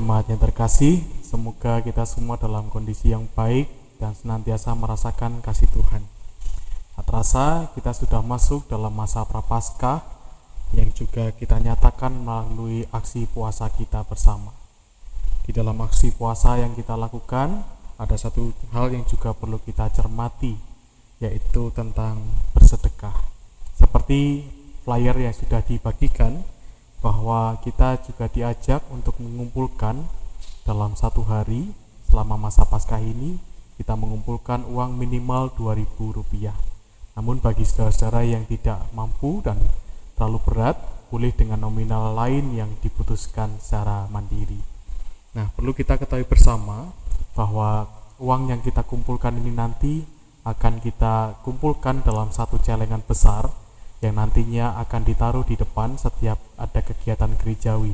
Jemaat yang terkasih, semoga kita semua dalam kondisi yang baik dan senantiasa merasakan kasih Tuhan. Tak terasa kita sudah masuk dalam masa prapaskah yang juga kita nyatakan melalui aksi puasa kita bersama. Di dalam aksi puasa yang kita lakukan, ada satu hal yang juga perlu kita cermati, yaitu tentang bersedekah. Seperti flyer yang sudah dibagikan, bahwa kita juga diajak untuk mengumpulkan dalam satu hari selama masa Paskah ini kita mengumpulkan uang minimal 2000 rupiah. Namun bagi saudara-saudara yang tidak mampu dan terlalu berat, boleh dengan nominal lain yang diputuskan secara mandiri. Nah, perlu kita ketahui bersama bahwa uang yang kita kumpulkan ini nanti akan kita kumpulkan dalam satu celengan besar yang nantinya akan ditaruh di depan setiap ada kegiatan gerejawi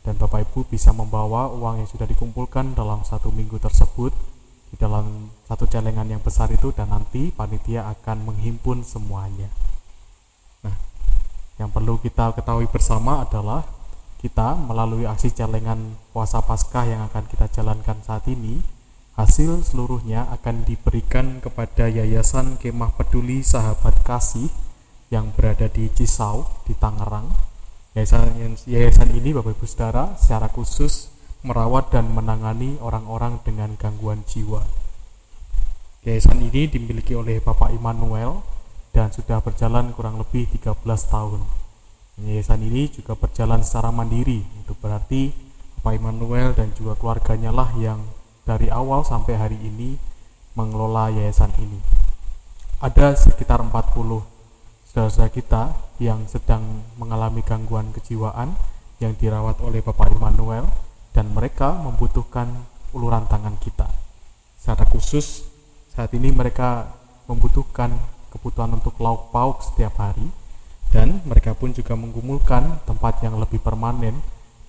dan Bapak Ibu bisa membawa uang yang sudah dikumpulkan dalam satu minggu tersebut di dalam satu celengan yang besar itu dan nanti panitia akan menghimpun semuanya. Nah, yang perlu kita ketahui bersama adalah kita melalui aksi celengan puasa Paskah yang akan kita jalankan saat ini, hasil seluruhnya akan diberikan kepada Yayasan Kemah Peduli Sahabat Kasih yang berada di Cisau di Tangerang. Yayasan, yayasan ini Bapak Ibu Saudara secara khusus merawat dan menangani orang-orang dengan gangguan jiwa. Yayasan ini dimiliki oleh Bapak Immanuel dan sudah berjalan kurang lebih 13 tahun. Yayasan ini juga berjalan secara mandiri, itu berarti Bapak Immanuel dan juga keluarganya lah yang dari awal sampai hari ini mengelola yayasan ini. Ada sekitar 40 saudara-saudara kita yang sedang mengalami gangguan kejiwaan yang dirawat oleh Bapak Immanuel dan mereka membutuhkan uluran tangan kita. Secara khusus saat ini mereka membutuhkan kebutuhan untuk lauk pauk setiap hari dan mereka pun juga menggumulkan tempat yang lebih permanen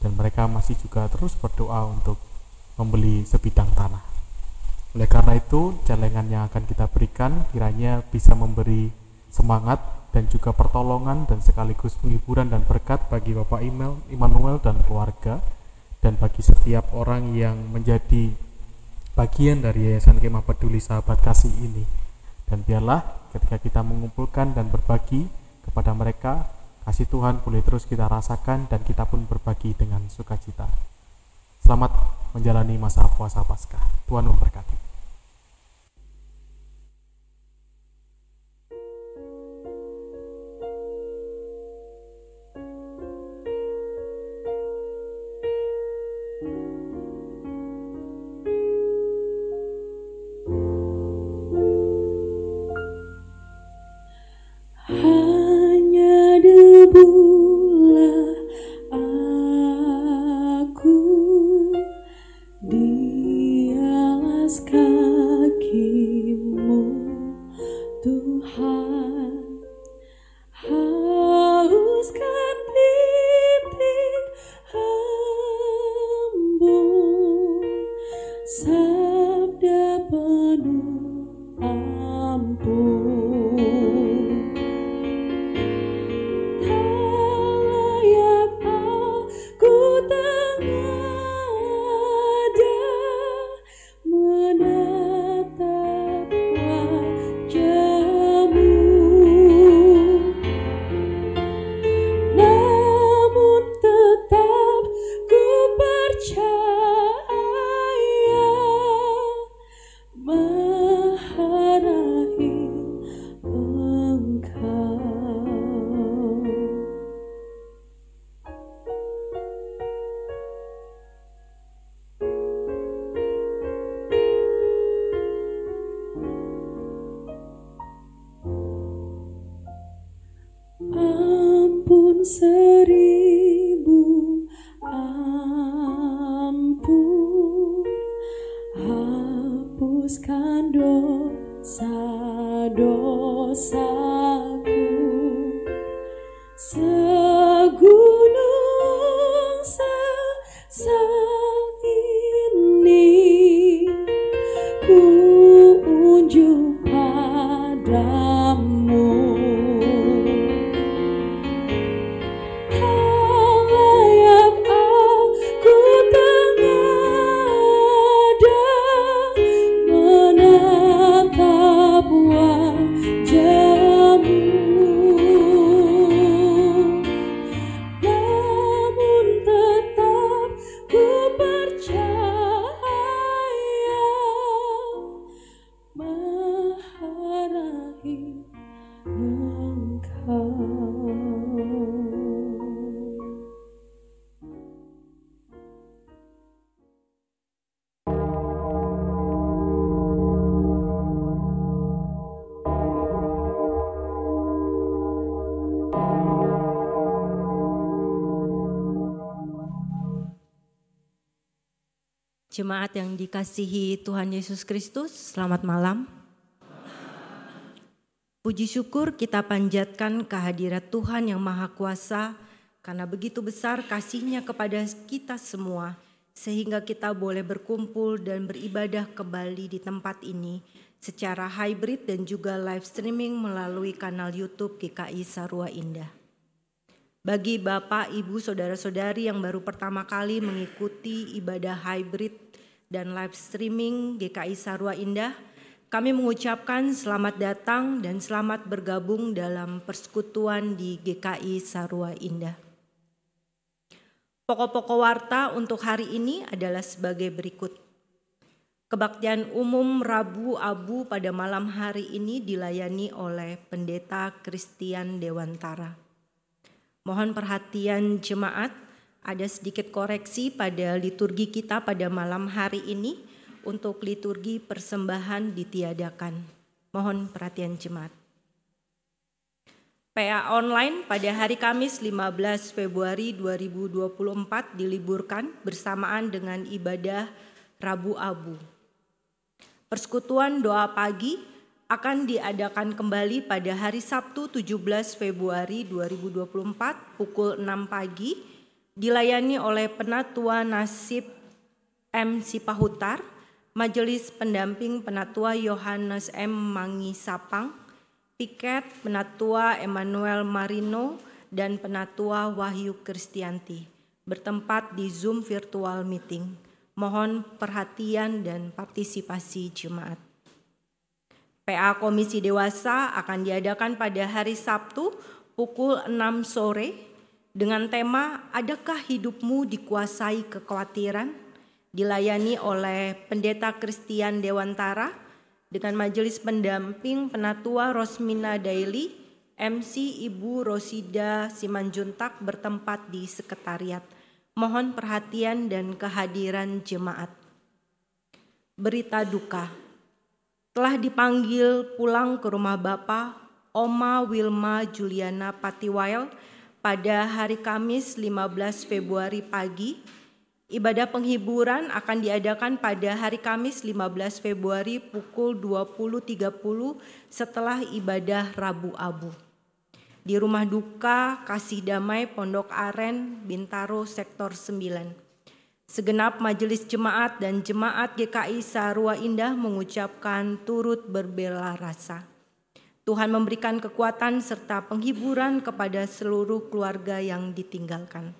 dan mereka masih juga terus berdoa untuk membeli sebidang tanah. Oleh karena itu, celengan yang akan kita berikan kiranya bisa memberi semangat dan juga pertolongan dan sekaligus penghiburan dan berkat bagi Bapak Immanuel dan keluarga dan bagi setiap orang yang menjadi bagian dari Yayasan Kemah Peduli Sahabat Kasih ini. Dan biarlah ketika kita mengumpulkan dan berbagi kepada mereka, kasih Tuhan boleh terus kita rasakan dan kita pun berbagi dengan sukacita. Selamat menjalani masa puasa Paskah. Tuhan memberkati. Dikasihi Tuhan Yesus Kristus, selamat malam. Puji syukur kita panjatkan kehadirat Tuhan yang Maha Kuasa, karena begitu besar kasihnya kepada kita semua, sehingga kita boleh berkumpul dan beribadah kembali di tempat ini secara hybrid dan juga live streaming melalui kanal YouTube GKI Sarua Indah. Bagi Bapak, Ibu, Saudara-saudari yang baru pertama kali mengikuti ibadah hybrid dan live streaming GKI Sarwa Indah, kami mengucapkan selamat datang dan selamat bergabung dalam persekutuan di GKI Sarwa Indah. Pokok-pokok warta untuk hari ini adalah sebagai berikut. Kebaktian umum Rabu Abu pada malam hari ini dilayani oleh Pendeta Christian Dewantara. Mohon perhatian jemaat, ada sedikit koreksi pada liturgi kita pada malam hari ini untuk liturgi persembahan ditiadakan. Mohon perhatian jemaat. PA online pada hari Kamis 15 Februari 2024 diliburkan bersamaan dengan ibadah Rabu Abu. Persekutuan doa pagi akan diadakan kembali pada hari Sabtu 17 Februari 2024 pukul 6 pagi dilayani oleh Penatua Nasib M. Sipahutar, Majelis Pendamping Penatua Yohanes M. Mangi Sapang, Piket Penatua Emmanuel Marino, dan Penatua Wahyu Kristianti bertempat di Zoom virtual meeting. Mohon perhatian dan partisipasi jemaat. PA Komisi Dewasa akan diadakan pada hari Sabtu pukul 6 sore dengan tema Adakah hidupmu dikuasai kekhawatiran? Dilayani oleh Pendeta Christian Dewantara dengan majelis pendamping Penatua Rosmina Daily, MC Ibu Rosida Simanjuntak bertempat di sekretariat. Mohon perhatian dan kehadiran jemaat. Berita duka telah dipanggil pulang ke rumah Bapak Oma Wilma Juliana Patiwail pada hari Kamis 15 Februari pagi. Ibadah penghiburan akan diadakan pada hari Kamis 15 Februari pukul 20.30 setelah ibadah Rabu Abu. Di rumah duka Kasih Damai Pondok Aren, Bintaro, Sektor 9. Segenap majelis jemaat dan jemaat GKI Sarua Indah mengucapkan turut berbela rasa. Tuhan memberikan kekuatan serta penghiburan kepada seluruh keluarga yang ditinggalkan.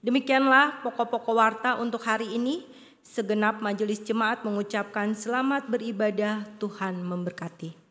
Demikianlah pokok-pokok warta untuk hari ini. Segenap majelis jemaat mengucapkan selamat beribadah, Tuhan memberkati.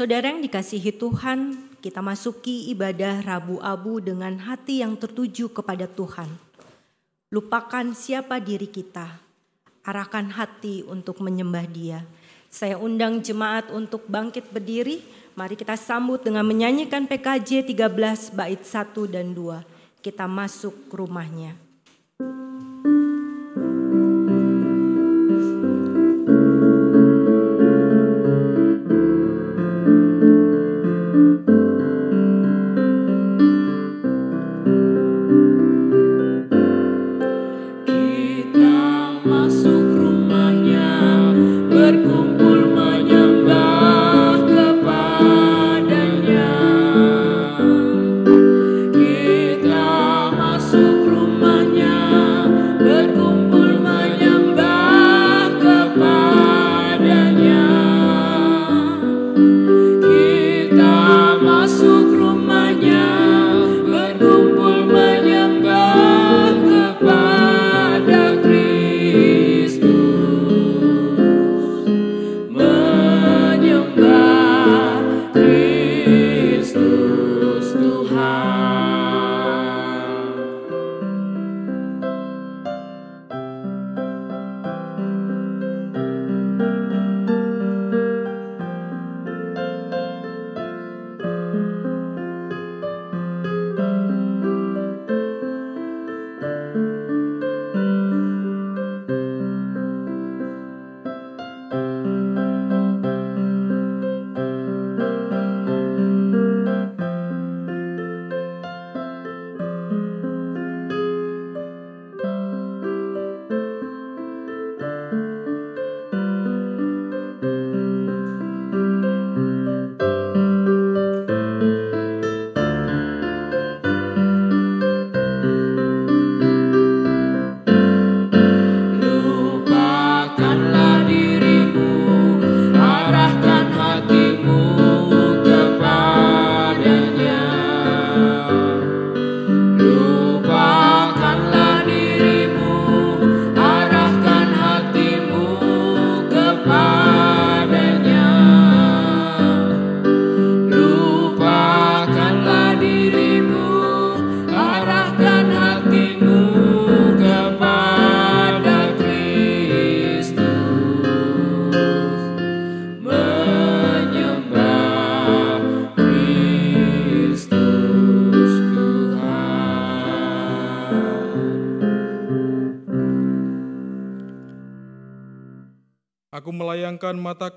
Saudara yang dikasihi Tuhan, kita masuki ibadah Rabu Abu dengan hati yang tertuju kepada Tuhan. Lupakan siapa diri kita, arahkan hati untuk menyembah Dia. Saya undang jemaat untuk bangkit berdiri. Mari kita sambut dengan menyanyikan PKJ 13 bait 1 dan 2. Kita masuk rumahnya. rumahnya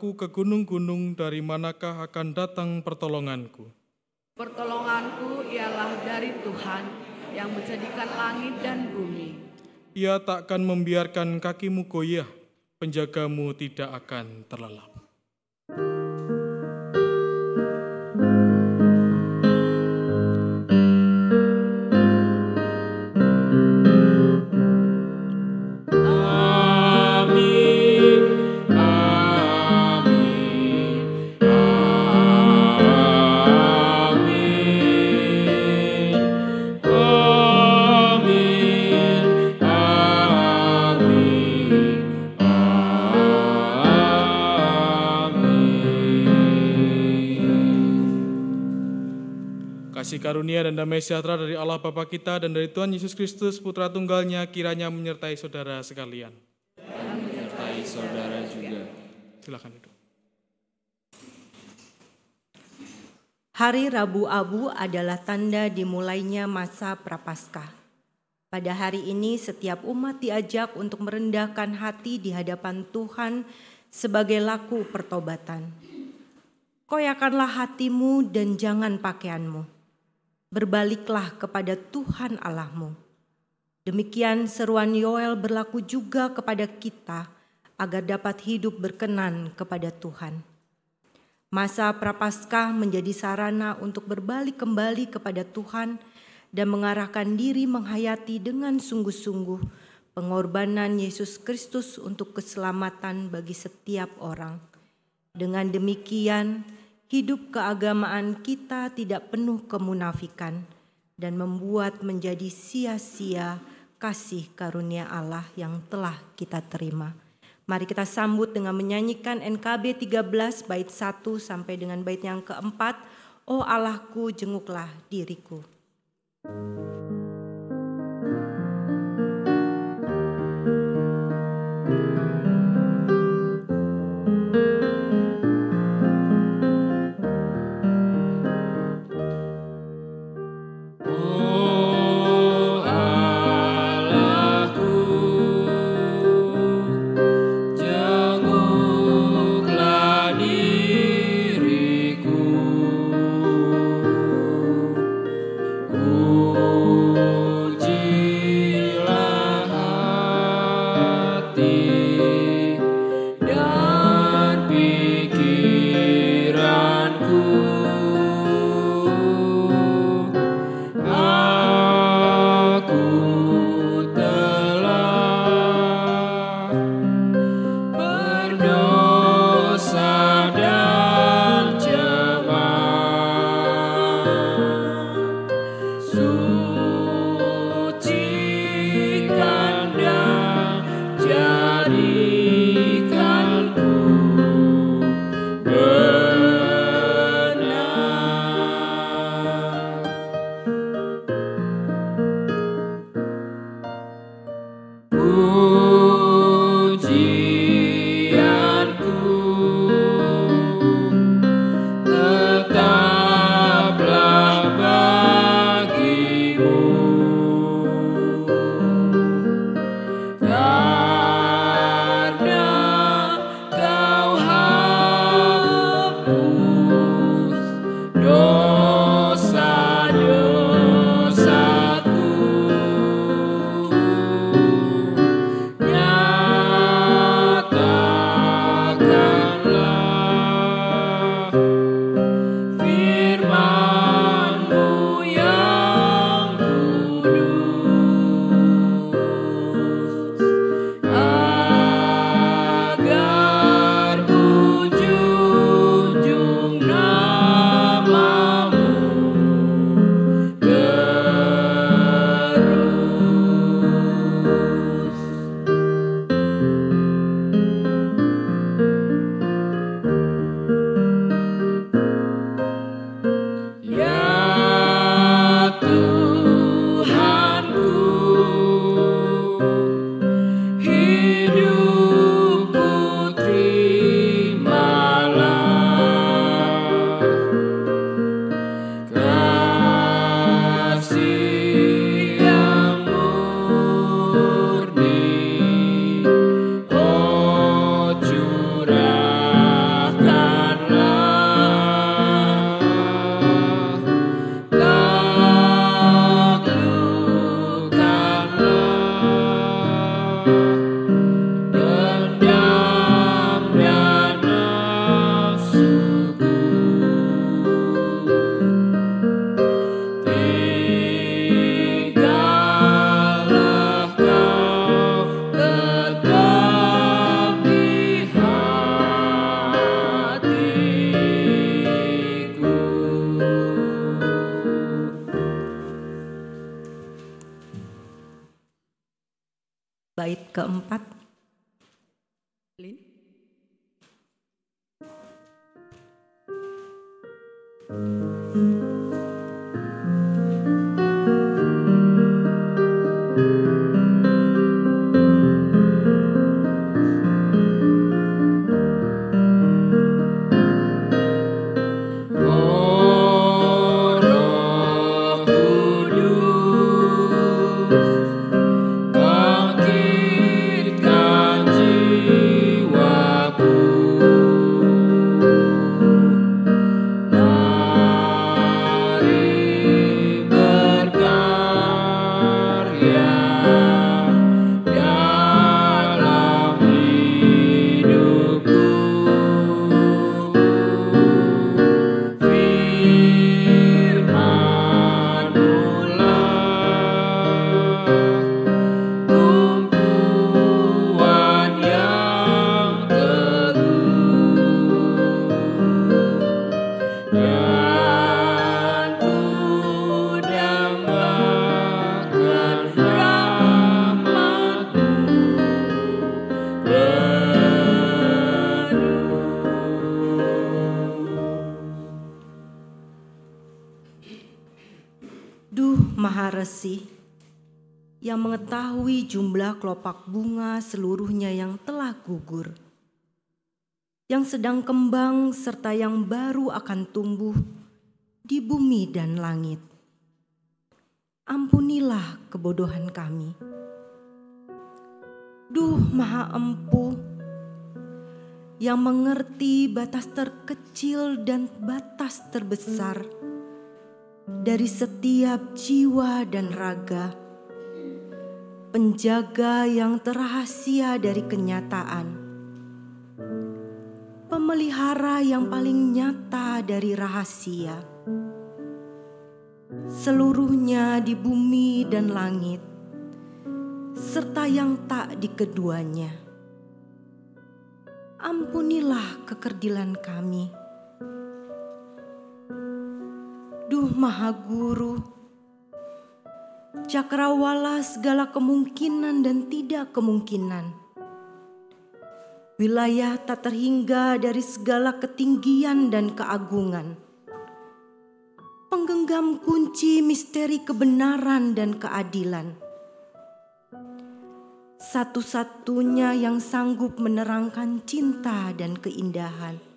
mataku ke gunung-gunung, dari manakah akan datang pertolonganku? Pertolonganku ialah dari Tuhan yang menjadikan langit dan bumi. Ia takkan membiarkan kakimu goyah, penjagamu tidak akan terlelap. Kasih karunia dan damai sejahtera dari Allah Bapa kita dan dari Tuhan Yesus Kristus Putra Tunggalnya kiranya menyertai saudara sekalian. menyertai saudara juga. Silakan duduk. Hari Rabu Abu adalah tanda dimulainya masa Prapaskah. Pada hari ini setiap umat diajak untuk merendahkan hati di hadapan Tuhan sebagai laku pertobatan. Koyakanlah hatimu dan jangan pakaianmu. Berbaliklah kepada Tuhan Allahmu. Demikian seruan Yoel berlaku juga kepada kita agar dapat hidup berkenan kepada Tuhan. Masa Prapaskah menjadi sarana untuk berbalik kembali kepada Tuhan dan mengarahkan diri menghayati dengan sungguh-sungguh pengorbanan Yesus Kristus untuk keselamatan bagi setiap orang. Dengan demikian, hidup keagamaan kita tidak penuh kemunafikan dan membuat menjadi sia-sia kasih karunia Allah yang telah kita terima. Mari kita sambut dengan menyanyikan NKB 13 bait 1 sampai dengan bait yang keempat. Oh Allahku jenguklah diriku. Oh No. Resi, yang mengetahui jumlah kelopak bunga seluruhnya yang telah gugur, yang sedang kembang serta yang baru akan tumbuh di bumi dan langit. Ampunilah kebodohan kami. Duh Maha Empuh, yang mengerti batas terkecil dan batas terbesar dari setiap jiwa dan raga, penjaga yang terrahasia dari kenyataan, pemelihara yang paling nyata dari rahasia. Seluruhnya di bumi dan langit, serta yang tak di keduanya. Ampunilah kekerdilan kami. Duh Maha Guru, cakrawala segala kemungkinan dan tidak kemungkinan. Wilayah tak terhingga dari segala ketinggian dan keagungan. Penggenggam kunci misteri kebenaran dan keadilan. Satu-satunya yang sanggup menerangkan cinta dan keindahan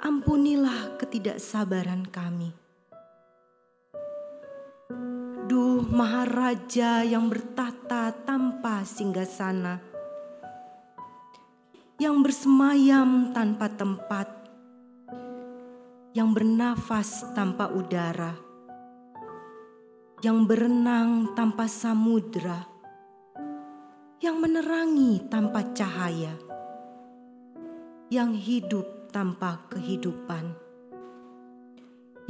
ampunilah ketidaksabaran kami. Duh Maharaja yang bertata tanpa singgasana, yang bersemayam tanpa tempat, yang bernafas tanpa udara, yang berenang tanpa samudra, yang menerangi tanpa cahaya, yang hidup tanpa kehidupan,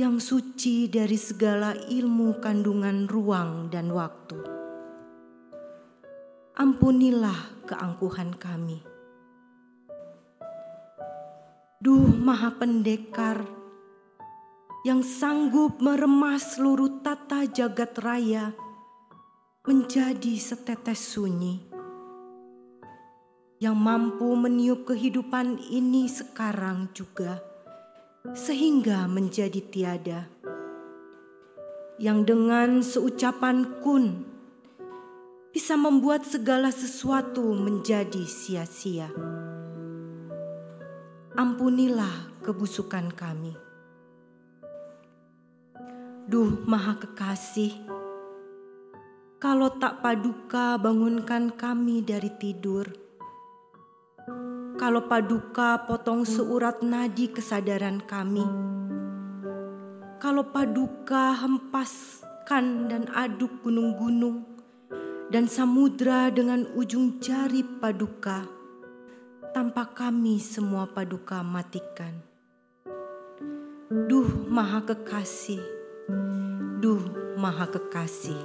yang suci dari segala ilmu kandungan ruang dan waktu. Ampunilah keangkuhan kami. Duh Maha Pendekar yang sanggup meremas seluruh tata jagat raya menjadi setetes sunyi yang mampu meniup kehidupan ini sekarang juga, sehingga menjadi tiada. Yang dengan seucapan kun bisa membuat segala sesuatu menjadi sia-sia. Ampunilah kebusukan kami. Duh Maha Kekasih, kalau tak paduka bangunkan kami dari tidur kalau paduka potong seurat nadi kesadaran kami. Kalau paduka hempaskan dan aduk gunung-gunung dan samudra dengan ujung jari paduka, tanpa kami semua paduka matikan. Duh Maha Kekasih, Duh Maha Kekasih.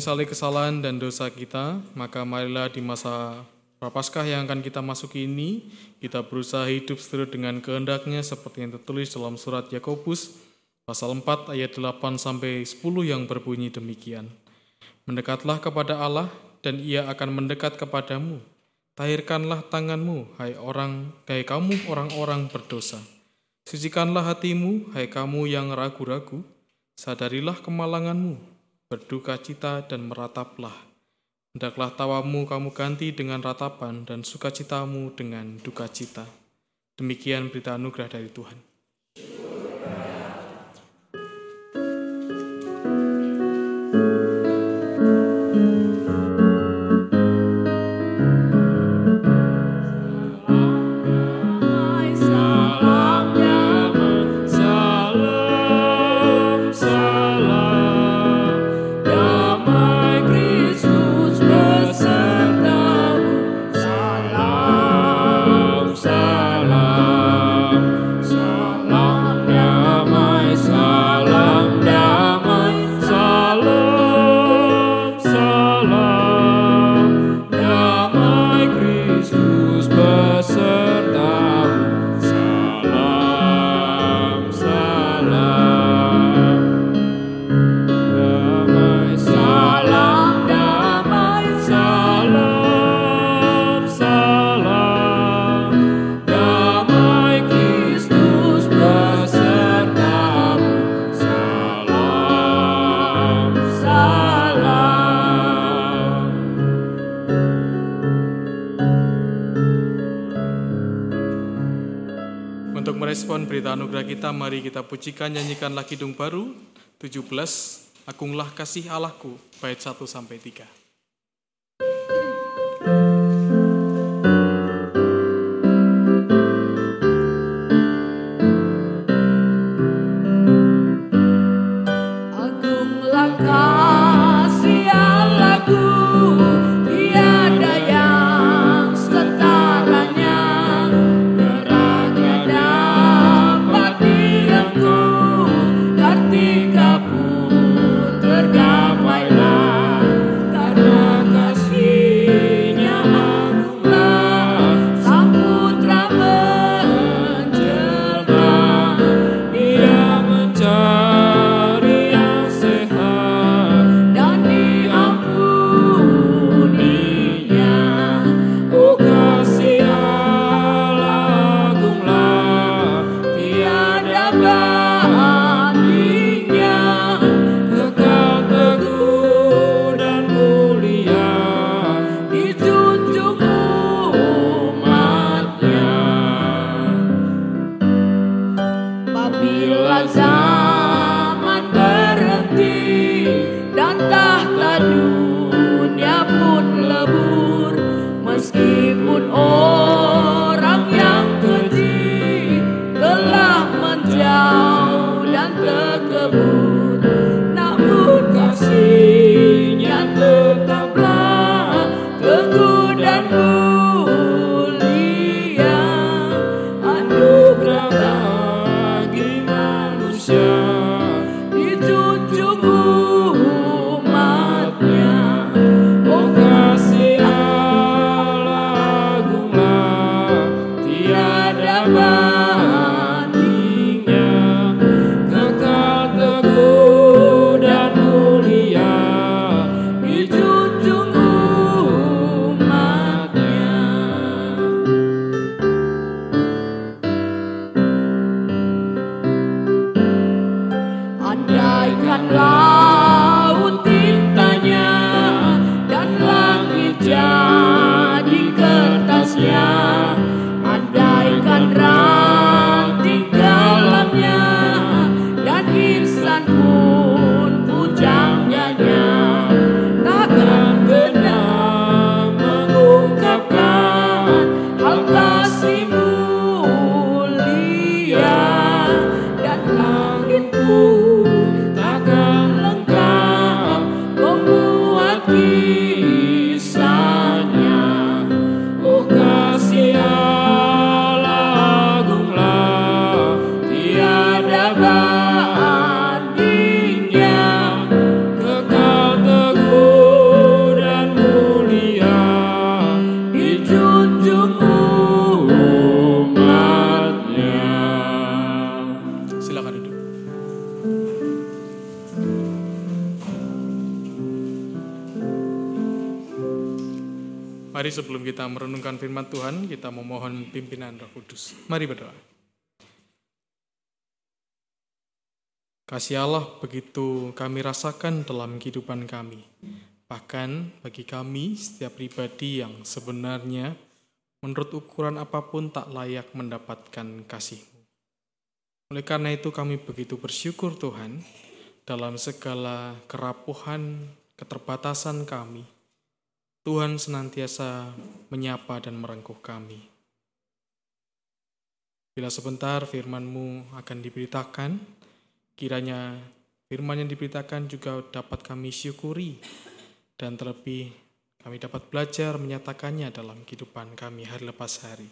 Menyesali kesalahan dan dosa kita, maka marilah di masa Prapaskah yang akan kita masuki ini, kita berusaha hidup seturut dengan kehendaknya seperti yang tertulis dalam surat Yakobus pasal 4 ayat 8 sampai 10 yang berbunyi demikian. Mendekatlah kepada Allah dan ia akan mendekat kepadamu. Tahirkanlah tanganmu, hai orang, hai kamu orang-orang berdosa. Sucikanlah hatimu, hai kamu yang ragu-ragu. Sadarilah kemalanganmu, berduka cita dan merataplah. Hendaklah tawamu kamu ganti dengan ratapan dan sukacitamu dengan duka cita. Demikian berita anugerah dari Tuhan. Salam kita, mari kita pujikan nyanyikan lagi Kidung Baru 17, Agunglah Kasih Allahku, bait 1 sampai 3. Firman Tuhan, kita memohon pimpinan Roh Kudus. Mari berdoa. Kasih Allah begitu kami rasakan dalam kehidupan kami. Bahkan bagi kami, setiap pribadi yang sebenarnya menurut ukuran apa pun tak layak mendapatkan kasih-Mu. Oleh karena itu kami begitu bersyukur Tuhan dalam segala kerapuhan, keterbatasan kami. Tuhan senantiasa menyapa dan merengkuh kami. Bila sebentar firman-Mu akan diberitakan, kiranya firman yang diberitakan juga dapat kami syukuri dan terlebih kami dapat belajar menyatakannya dalam kehidupan kami hari lepas hari.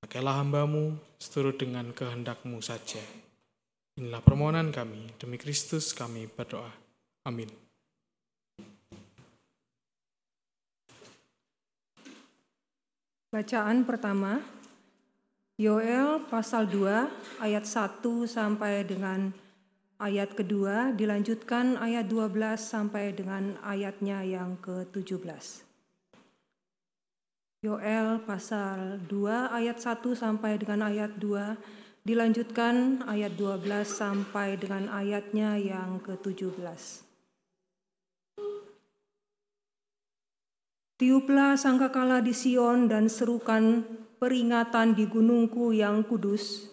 Pakailah hambamu seturut dengan kehendakmu saja. Inilah permohonan kami, demi Kristus kami berdoa. Amin. Bacaan pertama, Yoel pasal 2 ayat 1 sampai dengan ayat kedua dilanjutkan ayat 12 sampai dengan ayatnya yang ke-17. Yoel pasal 2 ayat 1 sampai dengan ayat 2 dilanjutkan ayat 12 sampai dengan ayatnya yang ke-17. Tiuplah sangkakala di Sion dan serukan peringatan di gunungku yang kudus.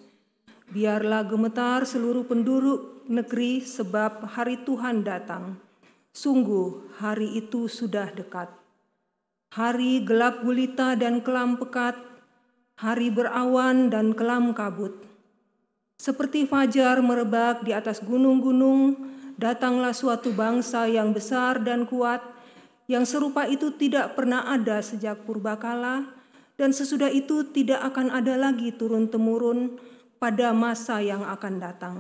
Biarlah gemetar seluruh penduduk negeri sebab hari Tuhan datang. Sungguh hari itu sudah dekat. Hari gelap gulita dan kelam pekat, hari berawan dan kelam kabut. Seperti fajar merebak di atas gunung-gunung, datanglah suatu bangsa yang besar dan kuat, yang serupa itu tidak pernah ada sejak purbakala, dan sesudah itu tidak akan ada lagi turun-temurun pada masa yang akan datang.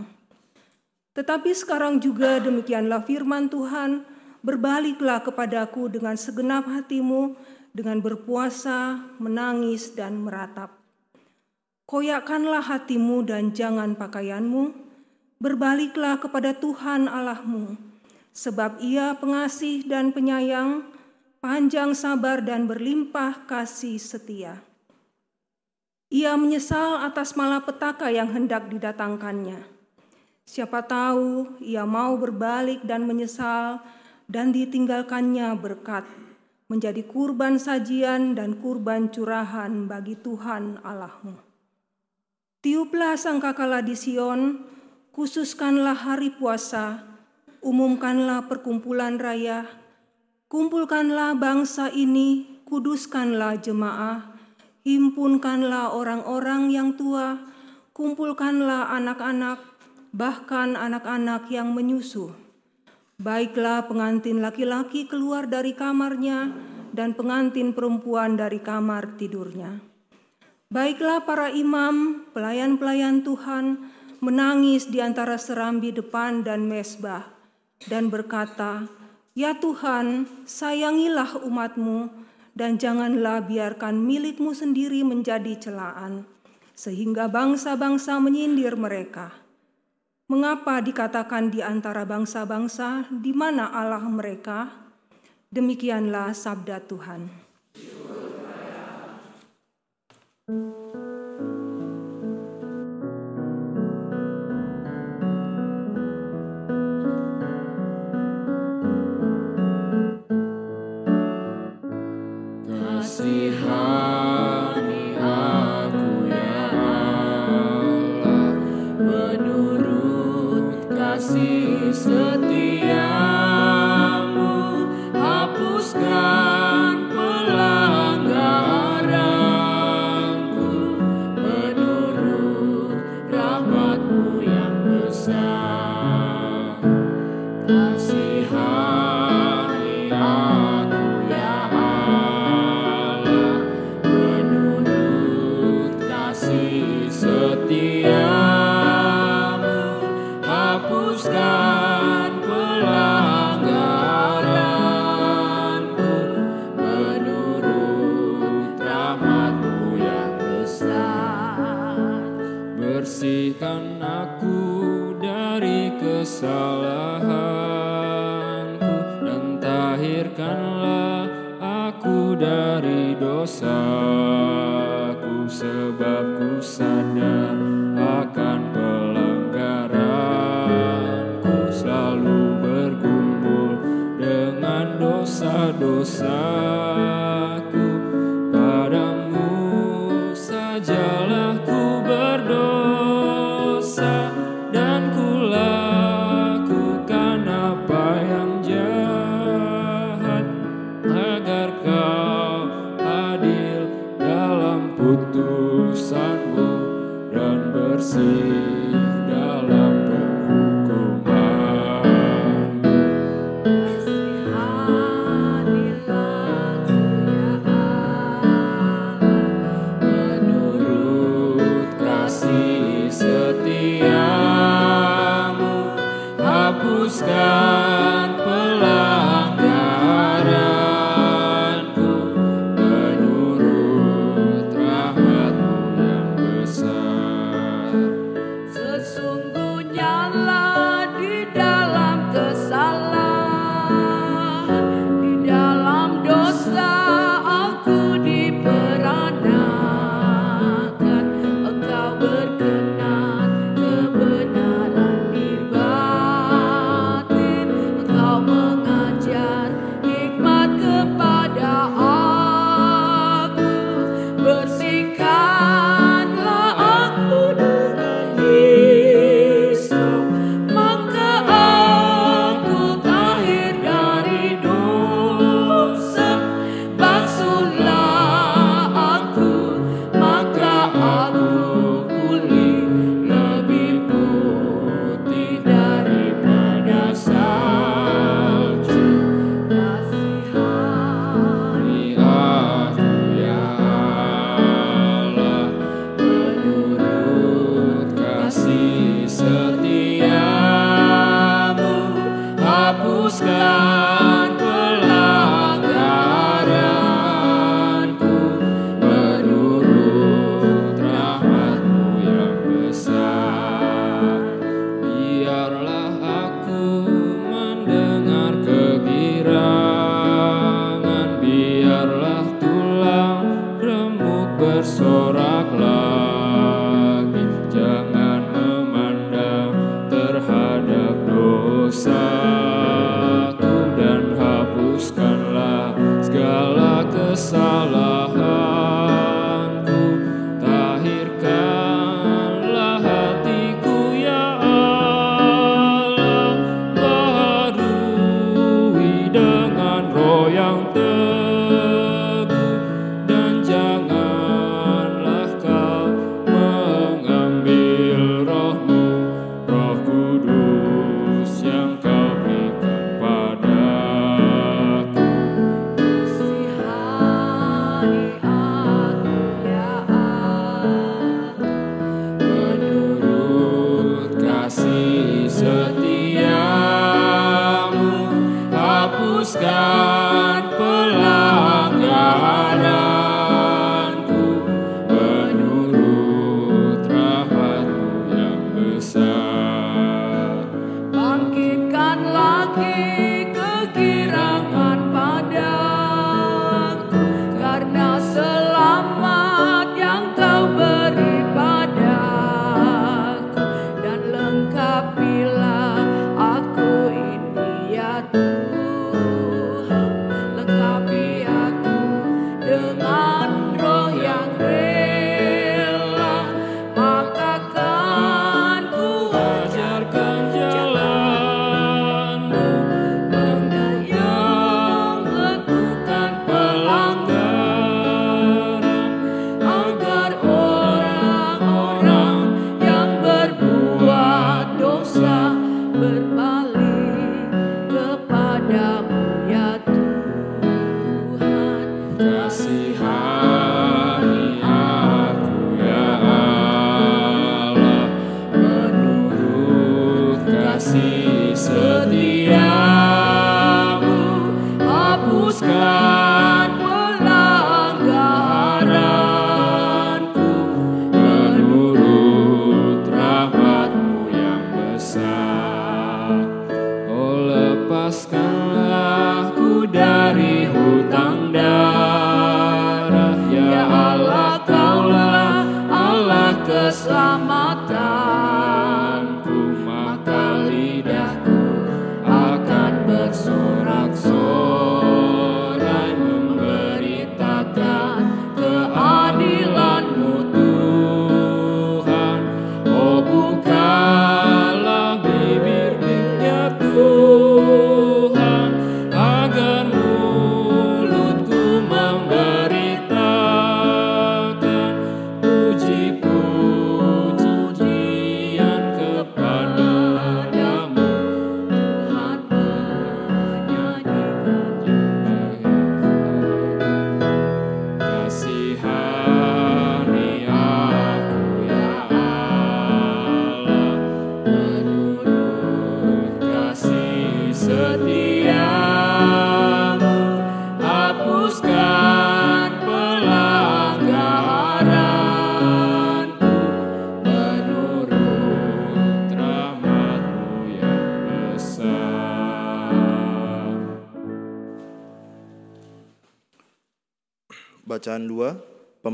Tetapi sekarang juga demikianlah firman Tuhan, berbaliklah kepadaku dengan segenap hatimu, dengan berpuasa, menangis, dan meratap. Koyakkanlah hatimu dan jangan pakaianmu, berbaliklah kepada Tuhan Allahmu, sebab ia pengasih dan penyayang, panjang sabar dan berlimpah kasih setia. Ia menyesal atas malapetaka yang hendak didatangkannya. Siapa tahu ia mau berbalik dan menyesal dan ditinggalkannya berkat menjadi kurban sajian dan kurban curahan bagi Tuhan Allahmu. Tiuplah sangkakala di Sion, khususkanlah hari puasa, umumkanlah perkumpulan raya, kumpulkanlah bangsa ini, kuduskanlah jemaah, himpunkanlah orang-orang yang tua, kumpulkanlah anak-anak, bahkan anak-anak yang menyusu. Baiklah pengantin laki-laki keluar dari kamarnya dan pengantin perempuan dari kamar tidurnya. Baiklah para imam, pelayan-pelayan Tuhan, menangis di antara serambi depan dan mesbah dan berkata, Ya Tuhan, sayangilah umatmu dan janganlah biarkan milikmu sendiri menjadi celaan, sehingga bangsa-bangsa menyindir mereka. Mengapa dikatakan di antara bangsa-bangsa, di mana Allah mereka? Demikianlah sabda Tuhan. Kasihani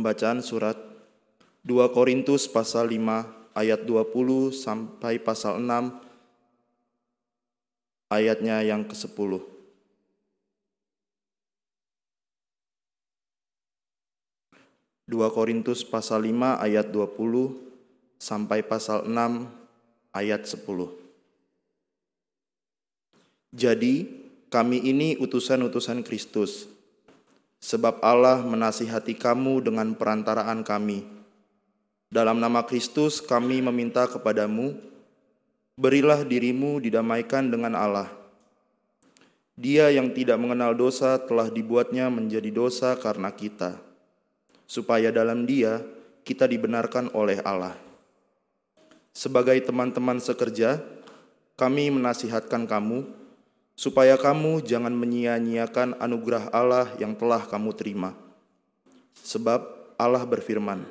pembacaan surat 2 Korintus pasal 5 ayat 20 sampai pasal 6 ayatnya yang ke-10. Dua Korintus pasal 5 ayat 20 sampai pasal 6 ayat 10. Jadi, kami ini utusan-utusan Kristus, sebab Allah menasihati kamu dengan perantaraan kami. Dalam nama Kristus kami meminta kepadamu, berilah dirimu didamaikan dengan Allah. Dia yang tidak mengenal dosa telah dibuatnya menjadi dosa karena kita, supaya dalam dia kita dibenarkan oleh Allah. Sebagai teman-teman sekerja, kami menasihatkan kamu, supaya kamu jangan menyia-nyiakan anugerah Allah yang telah kamu terima. Sebab Allah berfirman,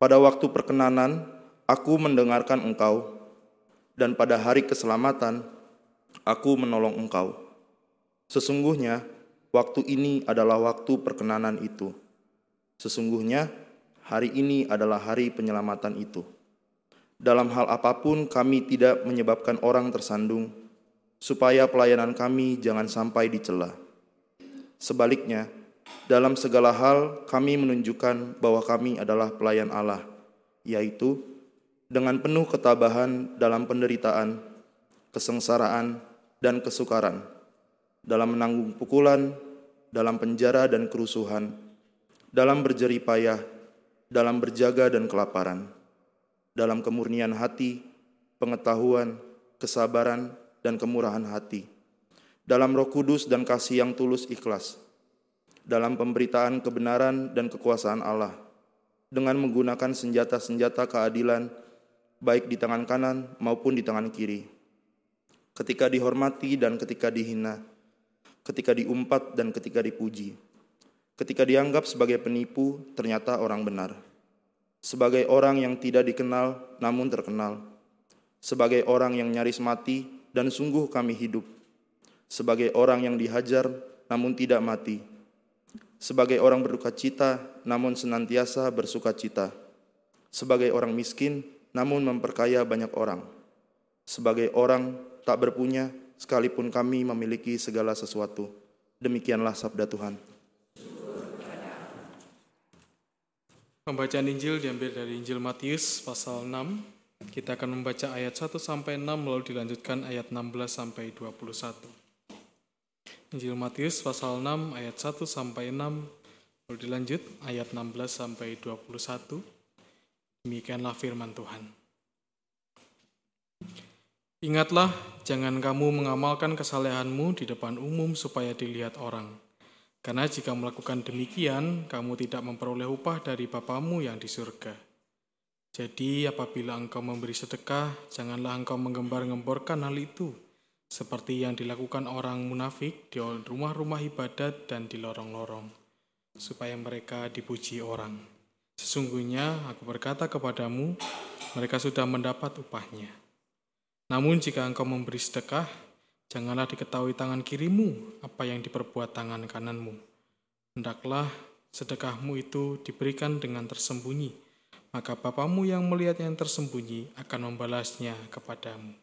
"Pada waktu perkenanan aku mendengarkan engkau, dan pada hari keselamatan aku menolong engkau." Sesungguhnya waktu ini adalah waktu perkenanan itu. Sesungguhnya hari ini adalah hari penyelamatan itu. Dalam hal apa pun kami tidak menyebabkan orang tersandung, supaya pelayanan kami jangan sampai dicela. Sebaliknya, dalam segala hal kami menunjukkan bahwa kami adalah pelayan Allah, yaitu dengan penuh ketabahan dalam penderitaan, kesengsaraan, dan kesukaran, dalam menanggung pukulan, dalam penjara dan kerusuhan, dalam berjerih payah, dalam berjaga dan kelaparan, dalam kemurnian hati, pengetahuan, kesabaran, dan kemurahan hati, dalam roh kudus dan kasih yang tulus ikhlas, dalam pemberitaan kebenaran dan kekuasaan Allah, dengan menggunakan senjata-senjata keadilan, baik di tangan kanan maupun di tangan kiri, ketika dihormati dan ketika dihina, ketika diumpat dan ketika dipuji, ketika dianggap sebagai penipu, ternyata orang benar, sebagai orang yang tidak dikenal namun terkenal, sebagai orang yang nyaris mati dan sungguh kami hidup, sebagai orang yang dihajar namun tidak mati, sebagai orang berduka cita namun senantiasa bersuka cita, sebagai orang miskin namun memperkaya banyak orang, sebagai orang tak berpunya sekalipun kami memiliki segala sesuatu. Demikianlah sabda Tuhan. Pembacaan Injil diambil dari Injil Matius pasal 6. Kita akan membaca ayat 1 sampai 6 lalu dilanjutkan ayat 16 sampai 21. Injil Matius pasal 6 ayat 1 sampai 6 lalu dilanjut ayat 16 sampai 21. Demikianlah firman Tuhan. Ingatlah, jangan kamu mengamalkan kesalehanmu di depan umum supaya dilihat orang. Karena jika melakukan demikian, kamu tidak memperoleh upah dari Bapamu yang di surga. Jadi apabila engkau memberi sedekah, janganlah engkau menggembar-gemborkan hal itu, seperti yang dilakukan orang munafik di rumah-rumah ibadat dan di lorong-lorong, supaya mereka dipuji orang. Sesungguhnya aku berkata kepadamu, mereka sudah mendapat upahnya. Namun jika engkau memberi sedekah, janganlah diketahui tangan kirimu apa yang diperbuat tangan kananmu. Hendaklah sedekahmu itu diberikan dengan tersembunyi, maka Bapamu yang melihat yang tersembunyi akan membalasnya kepadamu.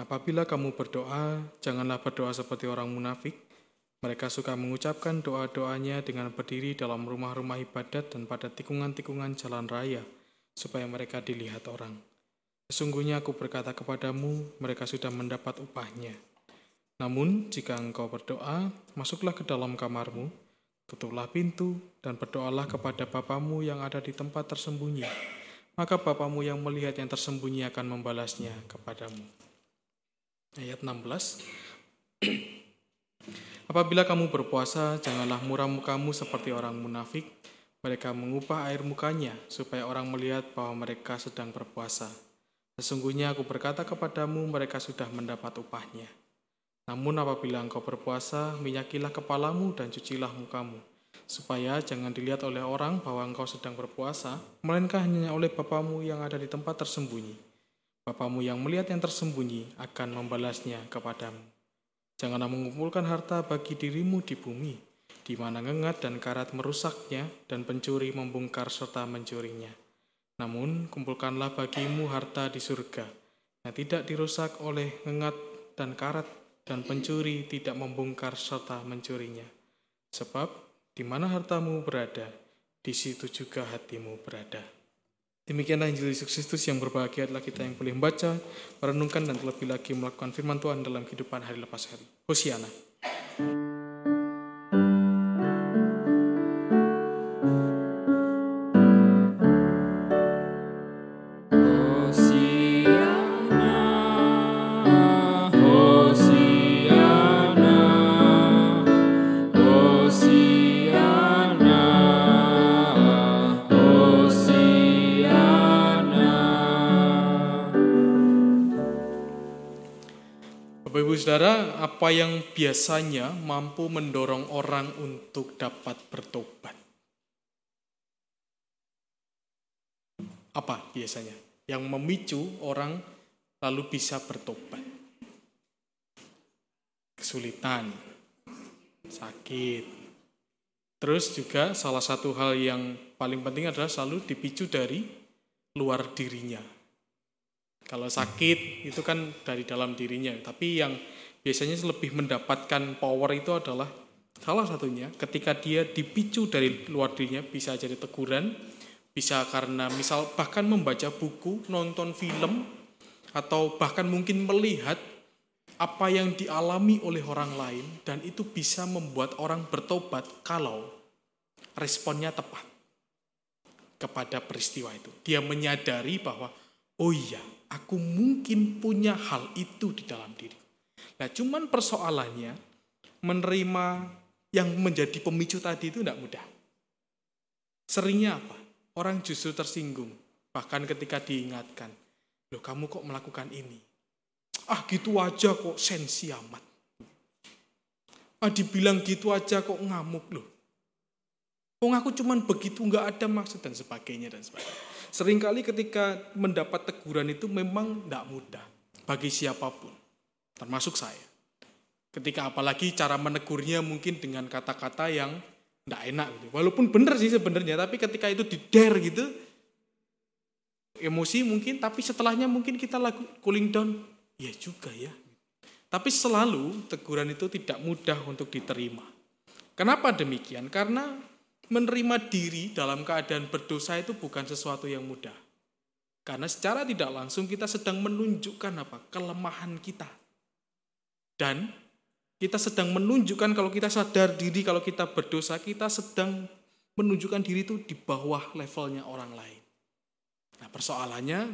Apabila kamu berdoa, janganlah berdoa seperti orang munafik. Mereka suka mengucapkan doa-doanya dengan berdiri dalam rumah-rumah ibadat dan pada tikungan-tikungan jalan raya, supaya mereka dilihat orang. Sesungguhnya aku berkata kepadamu, mereka sudah mendapat upahnya. Namun, jika engkau berdoa, masuklah ke dalam kamarmu, tutuplah pintu, dan berdoalah kepada Bapamu yang ada di tempat tersembunyi. Maka Bapamu yang melihat yang tersembunyi akan membalasnya kepadamu. Ayat 16 Apabila kamu berpuasa, janganlah muram mukamu seperti orang munafik. Mereka mengubah air mukanya supaya orang melihat bahwa mereka sedang berpuasa. Sesungguhnya aku berkata kepadamu, mereka sudah mendapat upahnya. Namun apabila engkau berpuasa, minyakilah kepalamu dan cucilah mukamu, supaya jangan dilihat oleh orang bahwa engkau sedang berpuasa, melainkan hanya oleh Bapamu yang ada di tempat tersembunyi. Bapamu yang melihat yang tersembunyi akan membalasnya kepadamu. Janganlah mengumpulkan harta bagi dirimu di bumi, di mana ngengat dan karat merusaknya, dan pencuri membongkar serta mencurinya. Namun kumpulkanlah bagimu harta di surga, yang tidak dirusak oleh ngengat dan karat, dan pencuri tidak membongkar serta mencurinya. Sebab di mana hartamu berada, di situ juga hatimu berada. Demikianlah Injil Yesus Kristus yang berbahagia adalah kita yang boleh membaca, merenungkan, dan terlebih lagi melakukan firman Tuhan dalam kehidupan hari lepas hari. Hosiana. Apa yang biasanya mampu mendorong orang untuk dapat bertobat? Apa biasanya yang memicu orang lalu bisa bertobat? Kesulitan, sakit. Terus juga salah satu hal yang paling penting adalah selalu dipicu dari luar dirinya. Kalau sakit itu kan dari dalam dirinya, tapi yang biasanya lebih mendapatkan power itu adalah salah satunya ketika dia dipicu dari luar dirinya bisa jadi teguran, bisa karena misal bahkan membaca buku, nonton film atau bahkan mungkin melihat apa yang dialami oleh orang lain dan itu bisa membuat orang bertobat kalau responnya tepat kepada peristiwa itu. Dia menyadari bahwa oh iya, aku mungkin punya hal itu di dalam diri. Nah, cuman persoalannya menerima yang menjadi pemicu tadi itu tidak mudah. Seringnya apa? Orang justru tersinggung. Bahkan ketika diingatkan, loh kamu kok melakukan ini? Ah gitu aja kok sensi amat. Ah dibilang gitu aja kok ngamuk loh. Wong aku cuman begitu nggak ada maksud dan sebagainya dan sebagainya. Seringkali ketika mendapat teguran itu memang tidak mudah bagi siapa pun, termasuk saya. Ketika apalagi cara menegurnya mungkin dengan kata-kata yang tidak enak gitu. Walaupun benar sih sebenarnya, tapi ketika itu dider gitu, emosi mungkin, tapi setelahnya mungkin kita lagu cooling down, ya juga ya. Tapi selalu teguran itu tidak mudah untuk diterima. Kenapa demikian? Karena menerima diri dalam keadaan berdosa itu bukan sesuatu yang mudah. Karena secara tidak langsung kita sedang menunjukkan apa? kelemahan kita. Dan kita sedang menunjukkan kalau kita sadar diri kalau kita berdosa, kita sedang menunjukkan diri itu di bawah levelnya orang lain. Nah persoalannya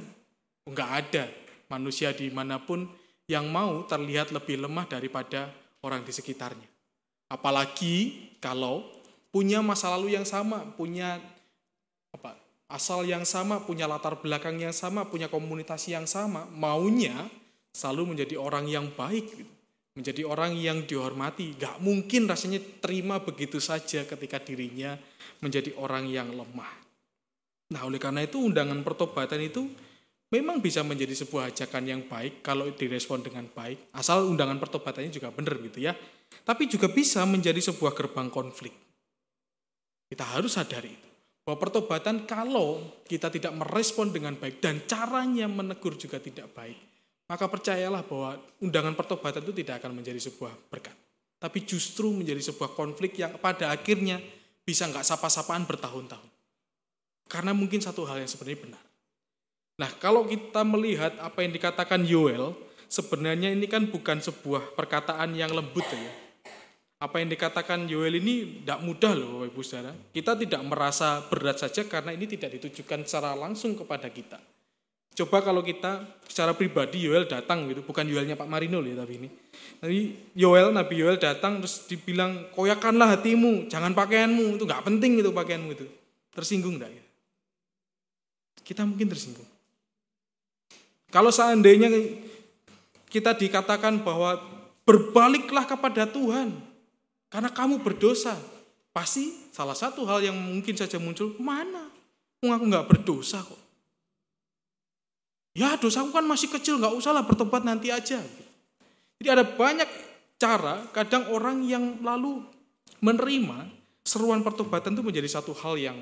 nggak ada manusia di mana pun yang mau terlihat lebih lemah daripada orang di sekitarnya. Apalagi kalau punya masa lalu yang sama, punya apa, asal yang sama, punya latar belakang yang sama, punya komunitas yang sama, maunya selalu menjadi orang yang baik, gitu. Menjadi orang yang dihormati. Gak mungkin rasanya terima begitu saja ketika dirinya menjadi orang yang lemah. Nah oleh karena itu undangan pertobatan itu memang bisa menjadi sebuah ajakan yang baik kalau direspon dengan baik, asal undangan pertobatannya juga benar gitu ya. Tapi juga bisa menjadi sebuah gerbang konflik. Kita harus sadari itu. Bahwa pertobatan kalau kita tidak merespon dengan baik dan caranya menegur juga tidak baik, maka percayalah bahwa undangan pertobatan itu tidak akan menjadi sebuah berkat. Tapi justru menjadi sebuah konflik yang pada akhirnya bisa nggak sapa-sapaan bertahun-tahun. Karena mungkin satu hal yang sebenarnya benar. Nah, kalau kita melihat apa yang dikatakan Yoel, sebenarnya ini kan bukan sebuah perkataan yang lembut ya. Apa yang dikatakan Yoel ini tidak mudah loh Bapak Ibu Saudara. Kita tidak merasa berat saja karena ini tidak ditujukan secara langsung kepada kita. Coba kalau kita secara pribadi Yoel datang gitu, bukan Yoelnya Pak Marino ya tapi ini. Nanti Yoel, Nabi Yoel datang terus dibilang koyakanlah hatimu, jangan pakaianmu, itu nggak penting itu pakaianmu itu. Tersinggung enggak ya? Kita mungkin tersinggung. Kalau seandainya kita dikatakan bahwa berbaliklah kepada Tuhan karena kamu berdosa, pasti salah satu hal yang mungkin saja muncul, mana? Aku nggak berdosa kok. Ya dosaku kan masih kecil, nggak usahlah bertobat nanti aja. Jadi ada banyak cara, kadang orang yang lalu menerima seruan pertobatan itu menjadi satu hal yang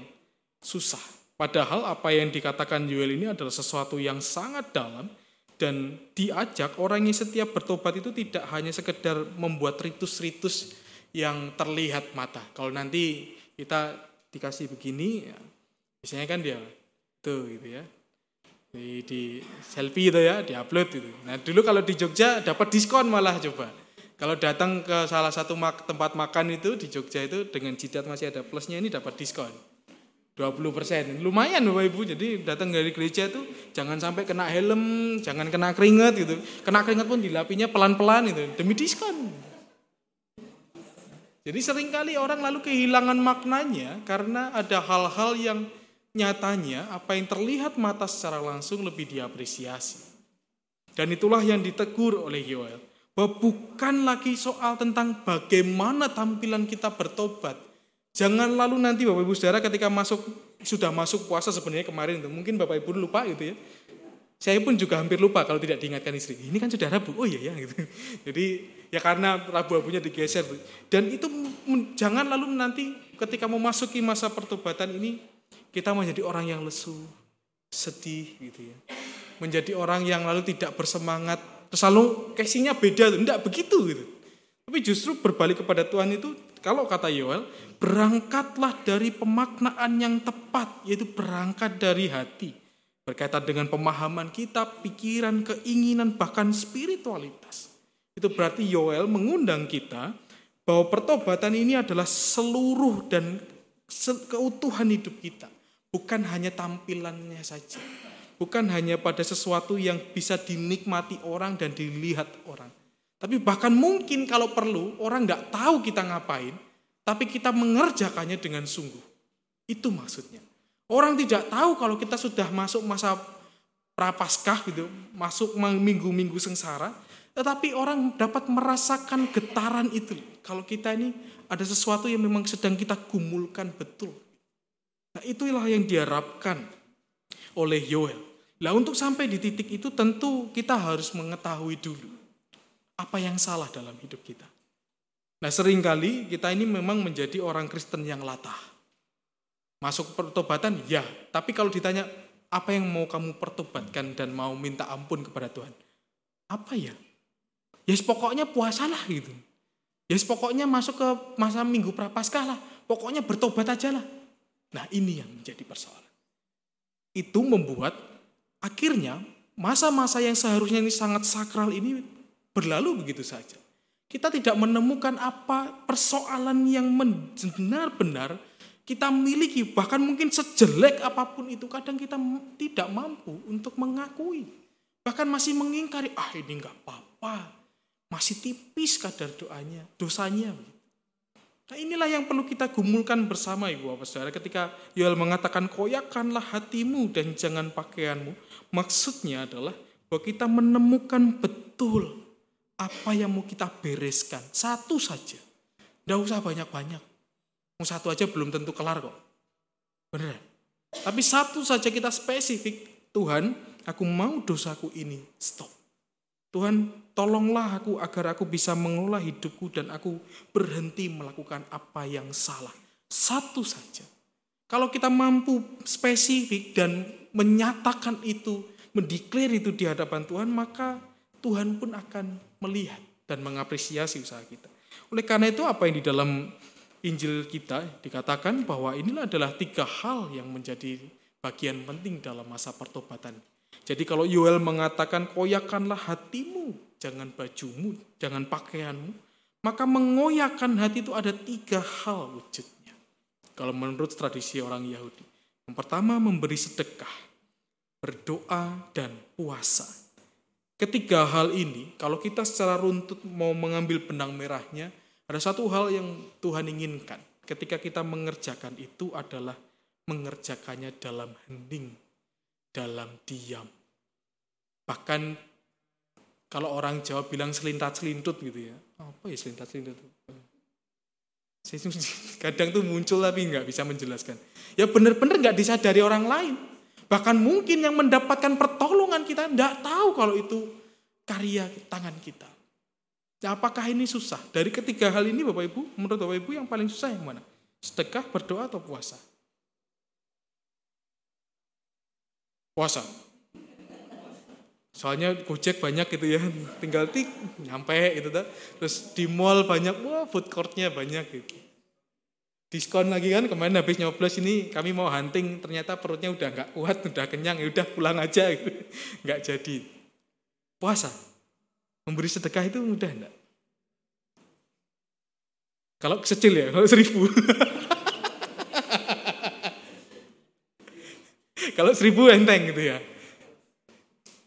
susah. Padahal apa yang dikatakan Yuel ini adalah sesuatu yang sangat dalam dan diajak orang yang setiap bertobat itu tidak hanya sekedar membuat ritus-ritus yang terlihat mata. Kalau nanti kita dikasih begini, ya, biasanya kan dia tuh gitu ya di, di selfie itu ya, diupload itu. Nah dulu kalau di Jogja dapat diskon malah coba. Kalau datang ke salah satu mak tempat makan itu di Jogja itu dengan jidat masih ada plusnya ini dapat diskon. 20 persen. Lumayan Bapak Ibu, jadi datang dari gereja itu jangan sampai kena helm, jangan kena keringat gitu. Kena keringat pun dilapinya pelan-pelan itu, demi diskon. Jadi sering kali orang lalu kehilangan maknanya karena ada hal-hal yang nyatanya apa yang terlihat mata secara langsung lebih diapresiasi. Dan itulah yang ditegur oleh Yoel. Bahwa bukan lagi soal tentang bagaimana tampilan kita bertobat, Jangan lalu nanti Bapak Ibu Saudara ketika masuk sudah masuk puasa sebenarnya kemarin itu mungkin Bapak Ibu lupa gitu ya. Saya pun juga hampir lupa kalau tidak diingatkan istri. Ini kan sudah Rabu. Oh iya ya gitu. Jadi ya karena Rabu-Rabunya digeser. Dan itu jangan lalu nanti ketika memasuki masa pertobatan ini kita menjadi orang yang lesu, sedih gitu ya. Menjadi orang yang lalu tidak bersemangat, terus lalu casingnya beda, tidak begitu gitu. Tapi justru berbalik kepada Tuhan itu kalau kata Yoel, berangkatlah dari pemaknaan yang tepat, yaitu berangkat dari hati. Berkaitan dengan pemahaman kita, pikiran, keinginan, bahkan spiritualitas. Itu berarti Yoel mengundang kita bahwa pertobatan ini adalah seluruh dan keutuhan hidup kita. Bukan hanya tampilannya saja. Bukan hanya pada sesuatu yang bisa dinikmati orang dan dilihat orang tapi bahkan mungkin kalau perlu orang nggak tahu kita ngapain, tapi kita mengerjakannya dengan sungguh. Itu maksudnya. Orang tidak tahu kalau kita sudah masuk masa prapaskah gitu, masuk minggu-minggu sengsara, tetapi orang dapat merasakan getaran itu. Kalau kita ini ada sesuatu yang memang sedang kita gumulkan betul. Nah itulah yang diharapkan oleh Yoel. Nah untuk sampai di titik itu tentu kita harus mengetahui dulu apa yang salah dalam hidup kita. Nah sering kali kita ini memang menjadi orang Kristen yang latah. Masuk pertobatan, ya. Tapi kalau ditanya, apa yang mau kamu pertobatkan dan mau minta ampun kepada Tuhan? Apa ya? Ya yes, pokoknya puasalah gitu. Ya yes, pokoknya masuk ke masa minggu prapaskah lah. Pokoknya bertobat aja lah. Nah ini yang menjadi persoalan. Itu membuat akhirnya masa-masa yang seharusnya ini sangat sakral ini berlalu begitu saja. Kita tidak menemukan apa persoalan yang benar-benar kita miliki, bahkan mungkin sejelek apa pun itu, kadang kita tidak mampu untuk mengakui. Bahkan masih mengingkari, ah ini enggak apa-apa. Masih tipis kadar doanya, dosanya. Nah inilah yang perlu kita gumulkan bersama Ibu Bapak Saudara ketika Yoel mengatakan koyakanlah hatimu dan jangan pakaianmu. Maksudnya adalah bahwa kita menemukan betul apa yang mau kita bereskan. Satu saja. Tidak usah banyak-banyak. Satu aja belum tentu kelar kok. Benar. Tapi satu saja kita spesifik. Tuhan, aku mau dosaku ini stop. Tuhan, tolonglah aku agar aku bisa mengelola hidupku dan aku berhenti melakukan apa yang salah. Satu saja. Kalau kita mampu spesifik dan menyatakan itu, mendeklar itu di hadapan Tuhan, maka Tuhan pun akan melihat dan mengapresiasi usaha kita. Oleh karena itu apa yang di dalam Injil kita dikatakan bahwa inilah adalah tiga hal yang menjadi bagian penting dalam masa pertobatan. Jadi kalau Yoel mengatakan koyakanlah hatimu, jangan bajumu, jangan pakaianmu, maka mengoyakkan hati itu ada tiga hal wujudnya. Kalau menurut tradisi orang Yahudi. Yang pertama memberi sedekah, berdoa, dan puasa. Ketiga hal ini, kalau kita secara runtut mau mengambil benang merahnya, ada satu hal yang Tuhan inginkan ketika kita mengerjakan itu adalah mengerjakannya dalam hening, dalam diam. Bahkan kalau orang Jawa bilang selintat-selintut gitu ya. Apa ya selintat-selintut? Kadang tuh muncul tapi nggak bisa menjelaskan. Ya benar-benar nggak disadari orang lain. Bahkan mungkin yang mendapatkan pertolongan kita nggak tahu kalau itu karya tangan kita. Nah, apakah ini susah? Dari ketiga hal ini Bapak Ibu, menurut Bapak Ibu yang paling susah yang mana? Sedekah, berdoa, atau puasa? Puasa. Soalnya Gojek banyak gitu ya, tinggal tik nyampe gitu dah. Terus di mall banyak, wah food courtnya banyak gitu. Diskon lagi kan kemarin habis nyoblos ini kami mau hunting ternyata perutnya udah nggak kuat, udah kenyang, ya udah pulang aja gitu. Nggak jadi. Puasa. Memberi sedekah itu mudah enggak? Kalau kecil ya, kalau seribu. kalau seribu enteng gitu ya.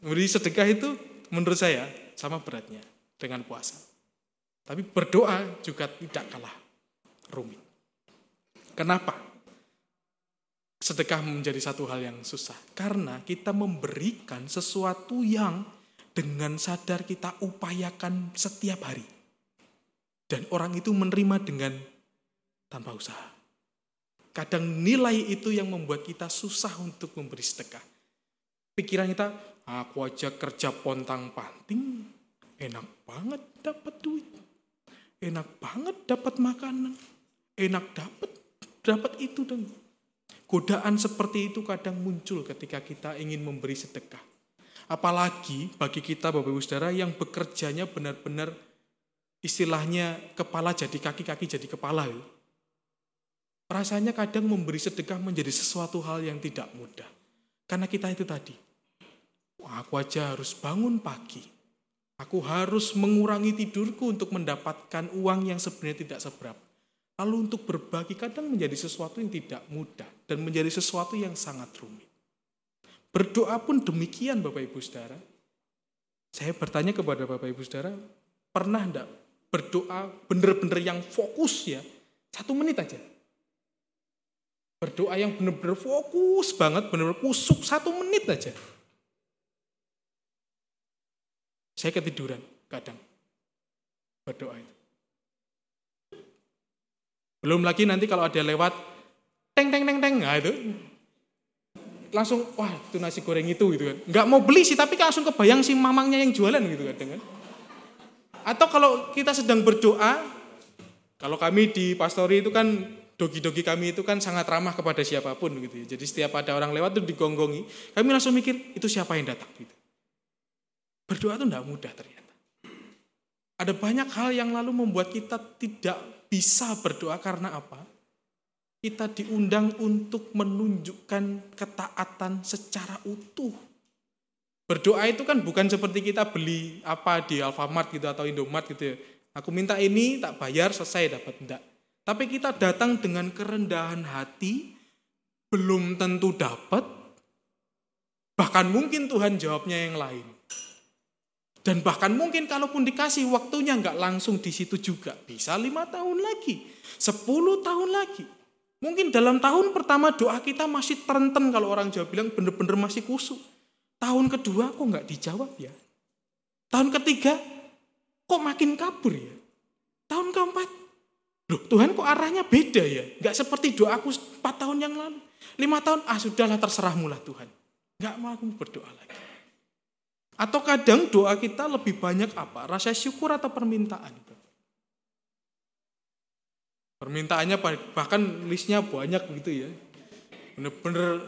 Memberi sedekah itu menurut saya sama beratnya dengan puasa. Tapi berdoa juga tidak kalah rumit. Kenapa? Sedekah menjadi satu hal yang susah. Karena kita memberikan sesuatu yang dengan sadar kita upayakan setiap hari. Dan orang itu menerima dengan tanpa usaha. Kadang nilai itu yang membuat kita susah untuk memberi sedekah. Pikiran kita, aku aja kerja pontang panting, enak banget dapat duit. Enak banget dapat makanan. Enak dapat dapat itu dan godaan seperti itu kadang muncul ketika kita ingin memberi sedekah. Apalagi bagi kita Bapak Ibu Saudara yang bekerjanya benar-benar istilahnya kepala jadi kaki, kaki jadi kepala. Ya. Rasanya kadang memberi sedekah menjadi sesuatu hal yang tidak mudah. Karena kita itu tadi, aku aja harus bangun pagi. Aku harus mengurangi tidurku untuk mendapatkan uang yang sebenarnya tidak seberapa. Lalu untuk berbagi kadang menjadi sesuatu yang tidak mudah dan menjadi sesuatu yang sangat rumit. Berdoa pun demikian Bapak Ibu Saudara. Saya bertanya kepada Bapak Ibu Saudara, pernah enggak berdoa benar-benar yang fokus ya? Satu menit aja. Berdoa yang benar-benar fokus banget, benar-benar kusuk satu menit aja. Saya ketiduran kadang berdoa itu. Belum lagi nanti kalau ada lewat teng teng teng teng, nah itu langsung wah itu nasi goreng itu gitu kan. Nggak mau beli sih tapi langsung kebayang si mamangnya yang jualan gitu kan. Atau kalau kita sedang berdoa, kalau kami di pastori itu kan dogi-dogi kami itu kan sangat ramah kepada siapa pun gitu ya. Jadi setiap ada orang lewat itu digonggongi, kami langsung mikir itu siapa yang datang gitu. Berdoa itu tidak mudah ternyata. Ada banyak hal yang lalu membuat kita tidak bisa berdoa karena apa? kita diundang untuk menunjukkan ketaatan secara utuh. Berdoa itu kan bukan seperti kita beli apa di Alfamart gitu atau Indomart gitu ya. Aku minta ini tak bayar selesai dapat enggak. Tapi kita datang dengan kerendahan hati, belum tentu dapat, bahkan mungkin Tuhan jawabnya yang lain. Dan bahkan mungkin kalaupun dikasih waktunya nggak langsung di situ juga. Bisa lima tahun lagi, sepuluh tahun lagi. Mungkin dalam tahun pertama doa kita masih terenten kalau orang Jawa bilang bener-bener masih kusuk. Tahun kedua kok nggak dijawab ya? Tahun ketiga kok makin kabur ya? Tahun keempat, loh Tuhan kok arahnya beda ya? Nggak seperti doaku 4 tahun yang lalu. Lima tahun, ah sudahlah terserah mula Tuhan. Nggak mau aku berdoa lagi. Atau kadang doa kita lebih banyak apa? Rasa syukur atau permintaan? Permintaannya bahkan listnya banyak gitu ya. Bener-bener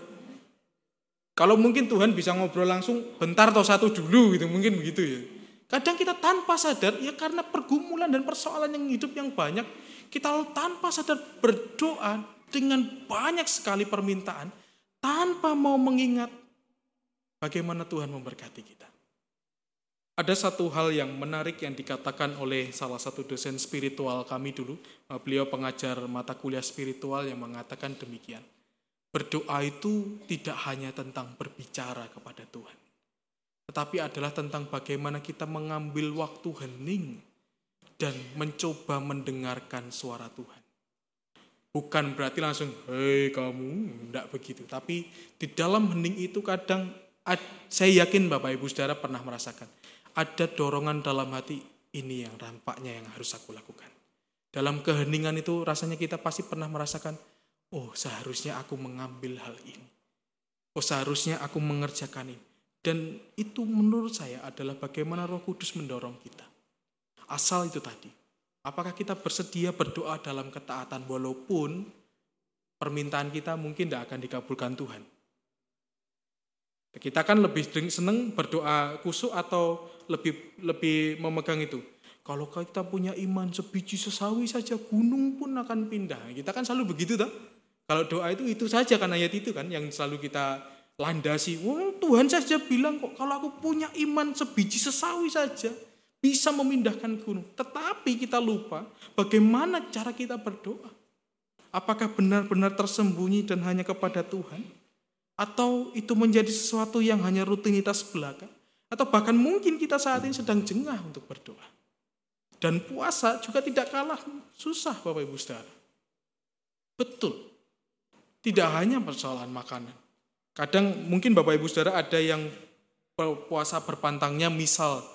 kalau mungkin Tuhan bisa ngobrol langsung bentar atau satu dulu gitu mungkin begitu ya. Kadang kita tanpa sadar ya karena pergumulan dan persoalan yang hidup yang banyak kita tanpa sadar berdoa dengan banyak sekali permintaan tanpa mau mengingat bagaimana Tuhan memberkati kita. Ada satu hal yang menarik yang dikatakan oleh salah satu dosen spiritual kami dulu. Eh, beliau pengajar mata kuliah spiritual yang mengatakan demikian. Berdoa itu tidak hanya tentang berbicara kepada Tuhan. Tetapi adalah tentang bagaimana kita mengambil waktu hening dan mencoba mendengarkan suara Tuhan. Bukan berarti langsung, hei kamu, tidak begitu. Tapi di dalam hening itu kadang Ad- saya yakin Bapak Ibu Saudara pernah merasakan ada dorongan dalam hati ini yang rampaknya yang harus aku lakukan. Dalam keheningan itu rasanya kita pasti pernah merasakan, oh seharusnya aku mengambil hal ini. Oh seharusnya aku mengerjakan ini. Dan itu menurut saya adalah bagaimana roh kudus mendorong kita. Asal itu tadi. Apakah kita bersedia berdoa dalam ketaatan walaupun permintaan kita mungkin tidak akan dikabulkan Tuhan. Kita kan lebih seneng berdoa kusuk atau lebih lebih memegang itu. Kalau kita punya iman sebiji sesawi saja gunung pun akan pindah. Kita kan selalu begitu toh. Kalau doa itu itu saja kan ayat itu kan yang selalu kita landasi. Tuhan saja bilang kok kalau aku punya iman sebiji sesawi saja bisa memindahkan gunung. Tetapi kita lupa bagaimana cara kita berdoa. Apakah benar-benar tersembunyi dan hanya kepada Tuhan? Atau itu menjadi sesuatu yang hanya rutinitas belaka? Atau bahkan mungkin kita saat ini sedang jengah untuk berdoa. Dan puasa juga tidak kalah susah Bapak Ibu Saudara. Betul. Tidak hanya persoalan makanan. Kadang mungkin Bapak Ibu Saudara ada yang puasa berpantangnya misal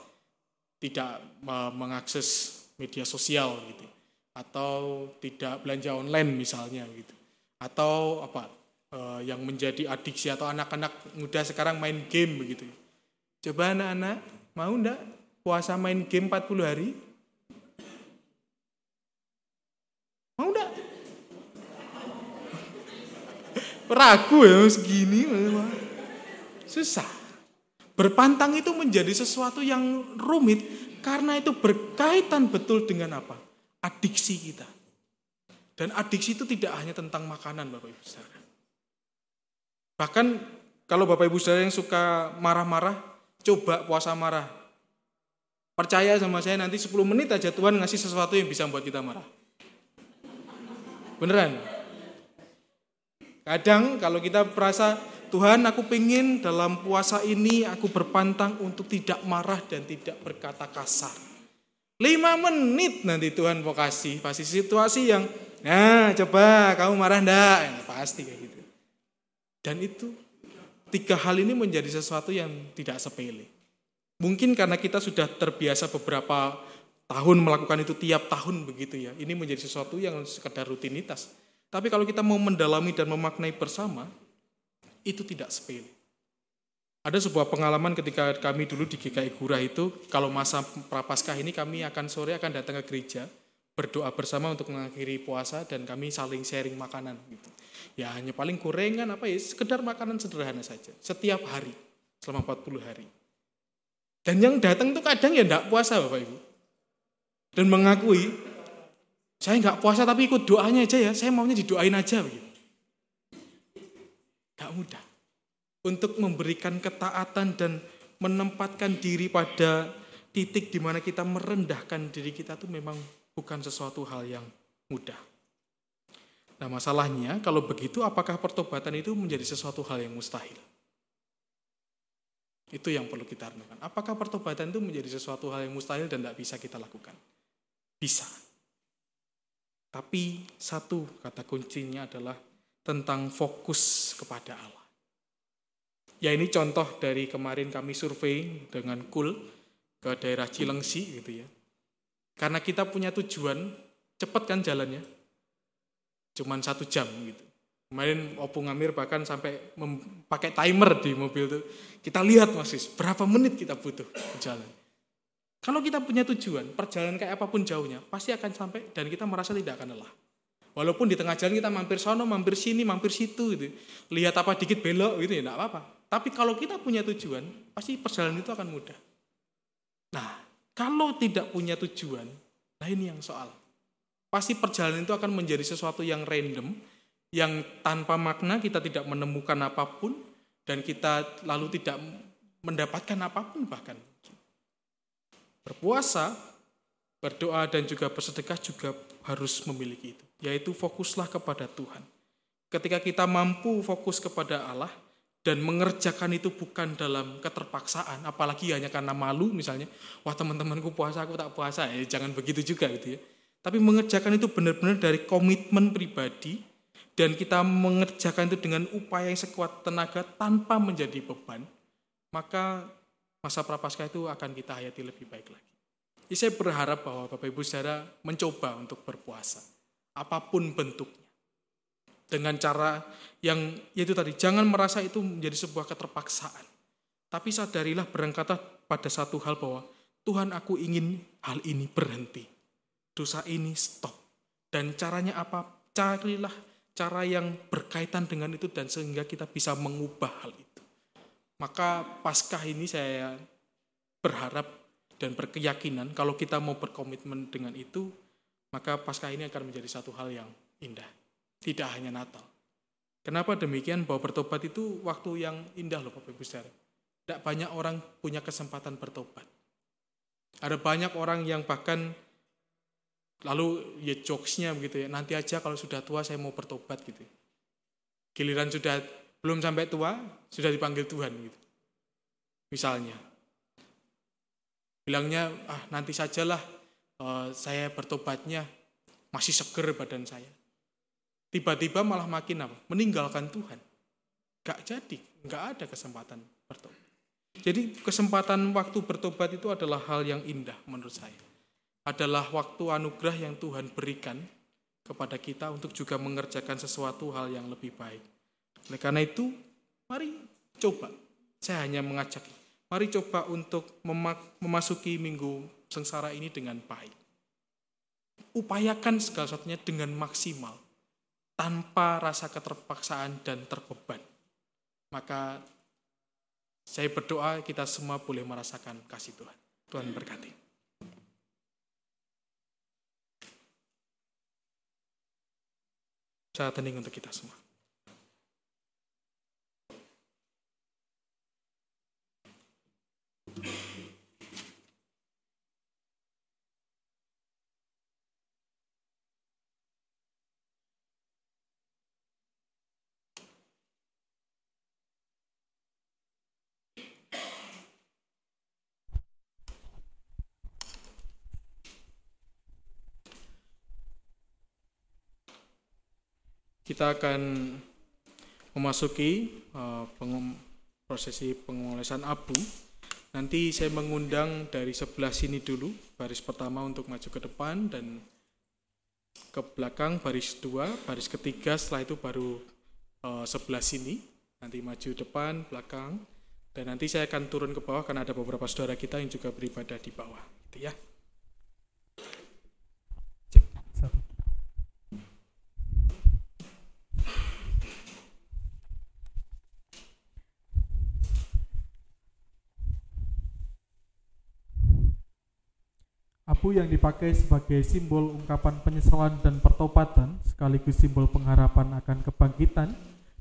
tidak mengakses media sosial gitu atau tidak belanja online misalnya gitu atau apa uh, yang menjadi adiksi atau anak-anak muda sekarang main game begitu. Coba anak-anak mau ndak puasa main game 40 hari? Mau ndak? Ragu ya segini susah. Berpantang itu menjadi sesuatu yang rumit karena itu berkaitan betul dengan apa? Adiksi kita. Dan adiksi itu tidak hanya tentang makanan Bapak Ibu Saudara. Bahkan kalau Bapak Ibu Saudara yang suka marah-marah, coba puasa marah. Percaya sama saya nanti 10 menit aja Tuhan ngasih sesuatu yang bisa membuat kita marah. Beneran? Kadang kalau kita merasa Tuhan aku pengen dalam puasa ini aku berpantang untuk tidak marah dan tidak berkata kasar. Lima menit nanti Tuhan mau kasih. Pasti situasi yang, nah coba kamu marah ndak? Ya, pasti kayak gitu. Dan itu tiga hal ini menjadi sesuatu yang tidak sepele. Mungkin karena kita sudah terbiasa beberapa tahun melakukan itu tiap tahun begitu ya. Ini menjadi sesuatu yang sekedar rutinitas. Tapi kalau kita mau mendalami dan memaknai bersama, itu tidak sepele. Ada sebuah pengalaman ketika kami dulu di GKI Gurah itu, kalau masa prapaskah ini kami akan sore akan datang ke gereja, berdoa bersama untuk mengakhiri puasa dan kami saling sharing makanan gitu. Ya hanya paling gorengan apa ya, sekedar makanan sederhana saja. Setiap hari, selama 40 hari. Dan yang datang itu kadang ya enggak puasa Bapak Ibu. Dan mengakui, saya enggak puasa tapi ikut doanya aja ya, saya maunya didoain aja begitu. Gak mudah. Untuk memberikan ketaatan dan menempatkan diri pada titik di mana kita merendahkan diri kita itu memang bukan sesuatu hal yang mudah. Nah masalahnya kalau begitu apakah pertobatan itu menjadi sesuatu hal yang mustahil? Itu yang perlu kita renungkan. Apakah pertobatan itu menjadi sesuatu hal yang mustahil dan tidak bisa kita lakukan? Bisa. Tapi satu kata kuncinya adalah tentang fokus kepada Allah. Ya ini contoh dari kemarin kami survei dengan KUL ke daerah Cilengsi gitu ya. Karena kita punya tujuan, cepat kan jalannya, cuman satu jam gitu. Kemarin Opung Amir bahkan sampai pakai timer di mobil itu. Kita lihat masih berapa menit kita butuh berjalan. Kalau kita punya tujuan, perjalanan kayak apa pun jauhnya, pasti akan sampai dan kita merasa tidak akan lelah. Walaupun di tengah jalan kita mampir sono, mampir sini, mampir situ gitu. Lihat apa dikit belok gitu ya enggak apa-apa. Tapi kalau kita punya tujuan, pasti perjalanan itu akan mudah. Nah, kalau tidak punya tujuan, nah ini yang soal pasti perjalanan itu akan menjadi sesuatu yang random, yang tanpa makna kita tidak menemukan apa pun, dan kita lalu tidak mendapatkan apa pun bahkan. Berpuasa, berdoa, dan juga bersedekah juga harus memiliki itu, yaitu fokuslah kepada Tuhan. Ketika kita mampu fokus kepada Allah, dan mengerjakan itu bukan dalam keterpaksaan, apalagi hanya karena malu misalnya, wah teman-temanku puasa, aku tak puasa, eh, jangan begitu juga gitu ya tapi mengerjakan itu benar-benar dari komitmen pribadi dan kita mengerjakan itu dengan upaya yang sekuat tenaga tanpa menjadi beban, maka masa prapaskah itu akan kita hayati lebih baik lagi. Jadi saya berharap bahwa Bapak Ibu Saudara mencoba untuk berpuasa, apa pun bentuknya. Dengan cara yang yaitu tadi, jangan merasa itu menjadi sebuah keterpaksaan. Tapi sadarilah berangkatlah pada satu hal bahwa Tuhan aku ingin hal ini berhenti. Dosa ini stop. Dan caranya apa? Carilah cara yang berkaitan dengan itu dan sehingga kita bisa mengubah hal itu. Maka paskah ini saya berharap dan berkeyakinan kalau kita mau berkomitmen dengan itu, maka paskah ini akan menjadi satu hal yang indah. Tidak hanya Natal. Kenapa demikian? Bahwa bertobat itu waktu yang indah loh Bapak Ibu Saudara. Tidak banyak orang punya kesempatan bertobat. Ada banyak orang yang bahkan lalu ya jokesnya begitu ya, nanti aja kalau sudah tua saya mau bertobat gitu. Giliran sudah belum sampai tua, sudah dipanggil Tuhan gitu. Misalnya. Bilangnya, ah nanti sajalah uh, saya bertobatnya masih seger badan saya. Tiba-tiba malah makin apa? Meninggalkan Tuhan. Gak jadi, gak ada kesempatan bertobat. Jadi kesempatan waktu bertobat itu adalah hal yang indah menurut saya. Adalah waktu anugerah yang Tuhan berikan kepada kita untuk juga mengerjakan sesuatu hal yang lebih baik. Oleh karena itu, mari coba. Saya hanya mengajak Mari coba untuk memasuki minggu sengsara ini dengan baik. Upayakan segala sesuatunya dengan maksimal, tanpa rasa keterpaksaan dan terbeban. Maka saya berdoa kita semua boleh merasakan kasih Tuhan. Tuhan berkati. Saat hening untuk kita semua. Kita akan memasuki uh, prosesi pengolesan abu. Nanti saya mengundang dari sebelah sini dulu, baris pertama untuk maju ke depan dan ke belakang baris dua, baris ketiga setelah itu baru uh, sebelah sini, nanti maju depan, belakang, dan nanti saya akan turun ke bawah karena ada beberapa saudara kita yang juga beribadah di bawah, gitu ya. Abu yang dipakai sebagai simbol ungkapan penyesalan dan pertobatan sekaligus simbol pengharapan akan kebangkitan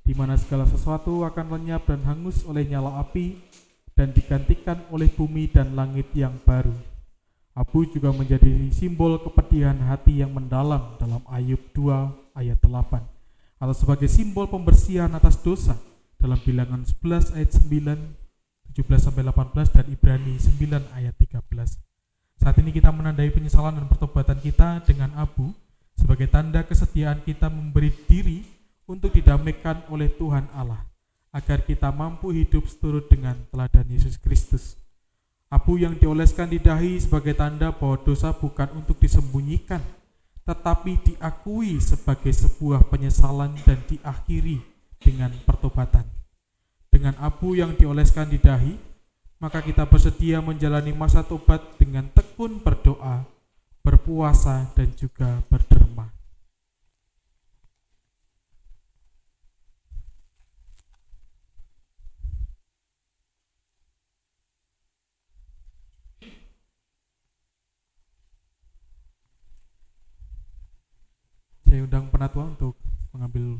di mana segala sesuatu akan lenyap dan hangus oleh nyala api dan digantikan oleh bumi dan langit yang baru. Abu juga menjadi simbol kepedihan hati yang mendalam dalam Ayub 2 ayat 8 atau sebagai simbol pembersihan atas dosa dalam bilangan 11 ayat 9 17 sampai 18 dan Ibrani 9 ayat 13. Saat ini kita menandai penyesalan dan pertobatan kita dengan abu sebagai tanda kesetiaan kita memberi diri untuk didamaikan oleh Tuhan Allah agar kita mampu hidup seturut dengan teladan Yesus Kristus. Abu yang dioleskan di dahi sebagai tanda bahwa dosa bukan untuk disembunyikan, tetapi diakui sebagai sebuah penyesalan dan diakhiri dengan pertobatan. Dengan abu yang dioleskan di dahi, maka kita bersedia menjalani masa tobat dengan tekun berdoa, berpuasa, dan juga berderma. Saya undang penatua untuk mengambil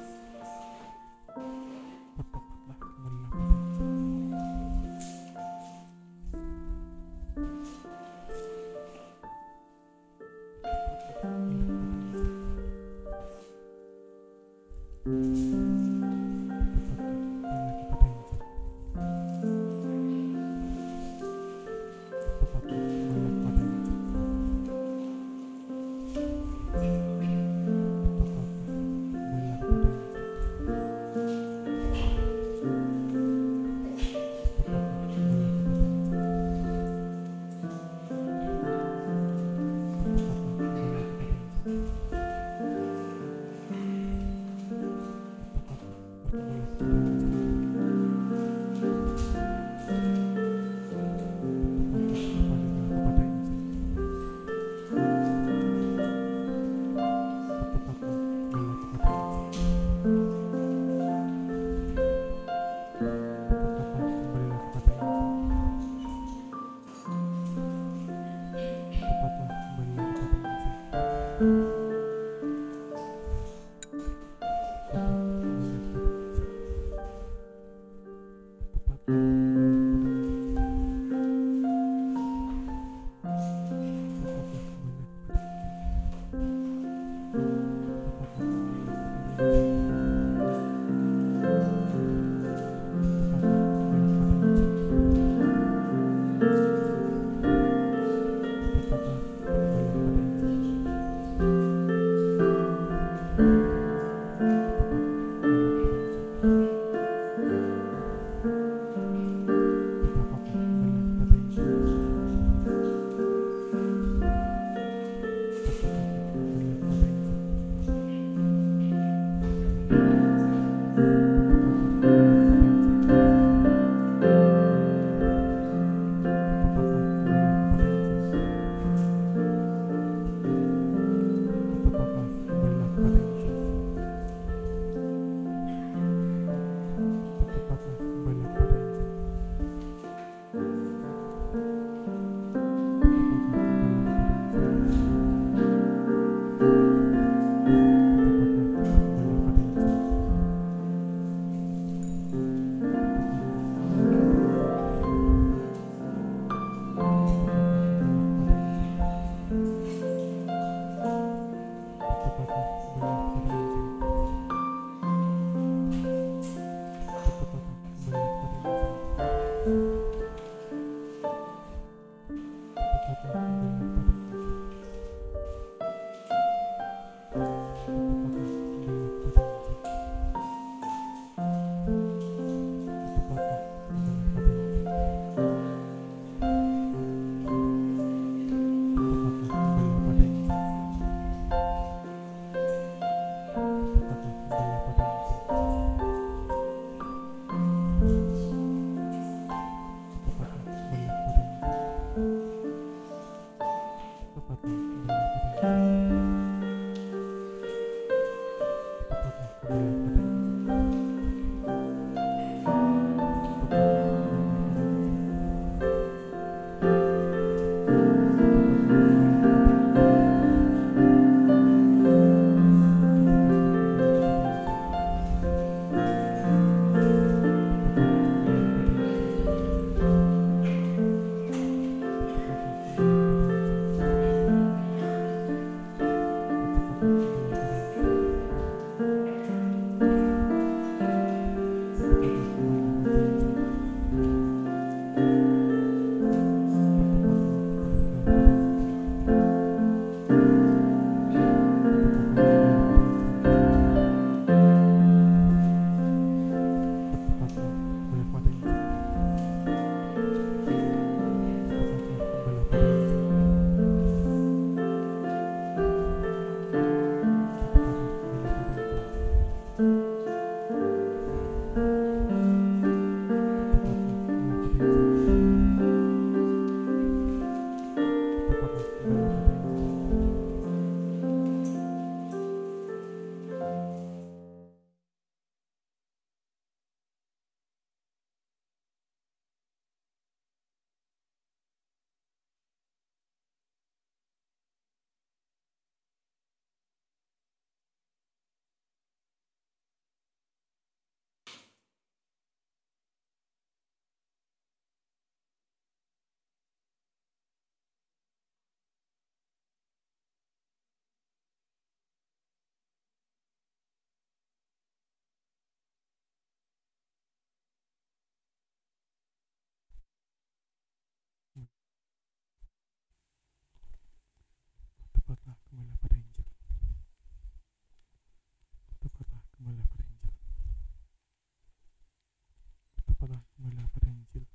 kembalilah pada Injil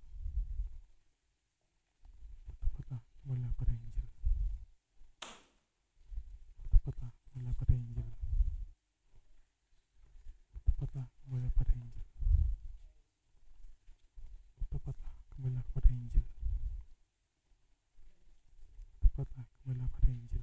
bertobatlah kembalilah pada Injil bertobatlah kembalilah pada Injil bertobatlah kembalilah pada Injil bertobatlah kembalilah Injil pada Injil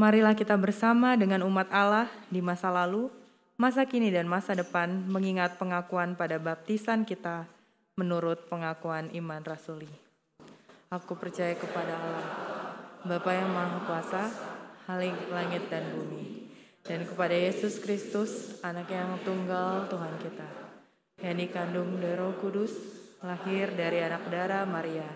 Marilah kita bersama dengan umat Allah di masa lalu, masa kini dan masa depan mengingat pengakuan pada baptisan kita menurut pengakuan iman rasuli. Aku percaya kepada Allah, Bapa yang Maha Kuasa, Halik langit dan bumi, dan kepada Yesus Kristus, anak yang tunggal Tuhan kita, yang dikandung dari roh kudus, lahir dari anak darah Maria,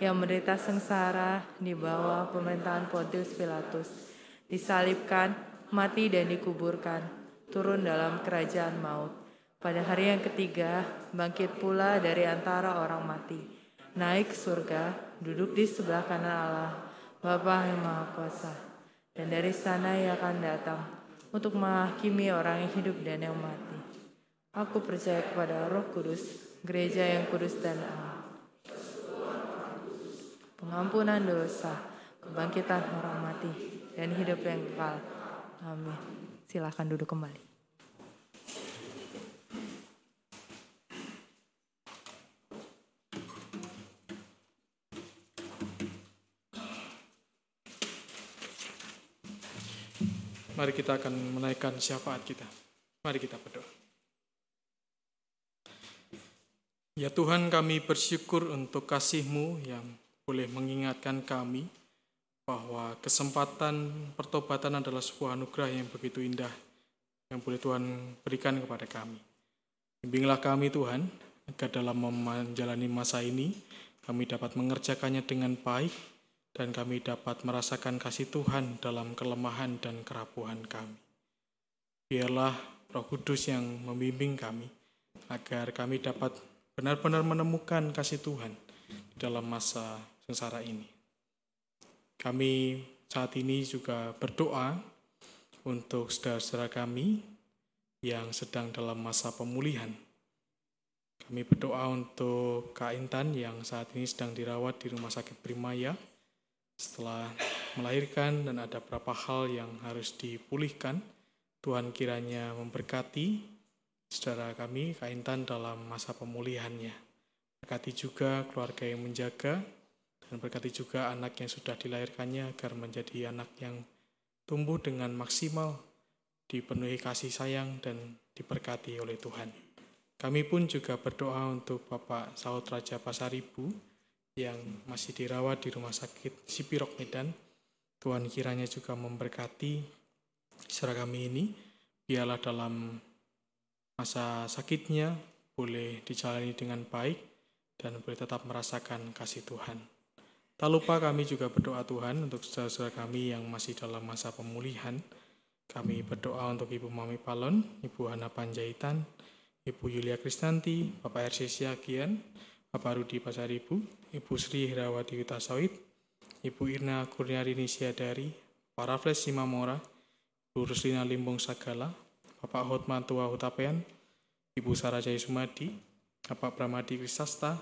yang menderita sengsara di bawah pemerintahan Pontius Pilatus, disalibkan, mati dan dikuburkan, turun dalam kerajaan maut, Pada hari yang ketiga, bangkit pula dari antara orang mati. Naik ke surga, duduk di sebelah kanan Allah, Bapa yang Maha Kuasa. Dan dari sana ia akan datang untuk menghakimi orang yang hidup dan yang mati. Aku percaya kepada roh kudus, gereja yang kudus dan aman. Pengampunan dosa, kebangkitan orang mati, dan hidup yang kekal. Amin. Silahkan duduk kembali. Mari kita akan menaikkan syafaat kita. Mari kita berdoa. Ya Tuhan kami bersyukur untuk kasih-Mu yang boleh mengingatkan kami bahwa kesempatan pertobatan adalah sebuah anugerah yang begitu indah yang boleh Tuhan berikan kepada kami. Bimbinglah kami Tuhan agar dalam menjalani masa ini kami dapat mengerjakannya dengan baik dan kami dapat merasakan kasih Tuhan dalam kelemahan dan kerapuhan kami. Biarlah Roh Kudus yang membimbing kami agar kami dapat benar-benar menemukan kasih Tuhan dalam masa sengsara ini. Kami saat ini juga berdoa untuk saudara-saudara kami yang sedang dalam masa pemulihan. Kami berdoa untuk Kak Intan yang saat ini sedang dirawat di Rumah Sakit Primaya setelah melahirkan dan ada beberapa hal yang harus dipulihkan. Tuhan kiranya memberkati saudara kami, Kak Intan dalam masa pemulihannya. Berkati juga keluarga yang menjaga, dan berkati juga anak yang sudah dilahirkannya agar menjadi anak yang tumbuh dengan maksimal, dipenuhi kasih sayang dan diberkati oleh Tuhan. Kami pun juga berdoa untuk Bapak Saud Raja Pasaribu yang masih dirawat di Rumah Sakit Sipirok Medan. Tuhan kiranya juga memberkati saudara kami ini, biarlah dalam masa sakitnya boleh dijalani dengan baik dan boleh tetap merasakan kasih Tuhan. Tak lupa kami juga berdoa Tuhan untuk saudara-saudara kami yang masih dalam masa pemulihan. Kami berdoa untuk Ibu Mami Palon, Ibu Hana Panjaitan, Ibu Yulia Kristanti, Bapak RC Siagian, Bapak Rudi Pasaribu, Ibu Sri Hirawati Witasawit, Ibu Irna Kurniarini Siadari, Pak Rafles Simamora, Ibu Ruslina Limbung Sagala, Bapak Hotmantua Hutapean, Ibu Sarajaya Sumadi, Bapak Pramadi Krisasta,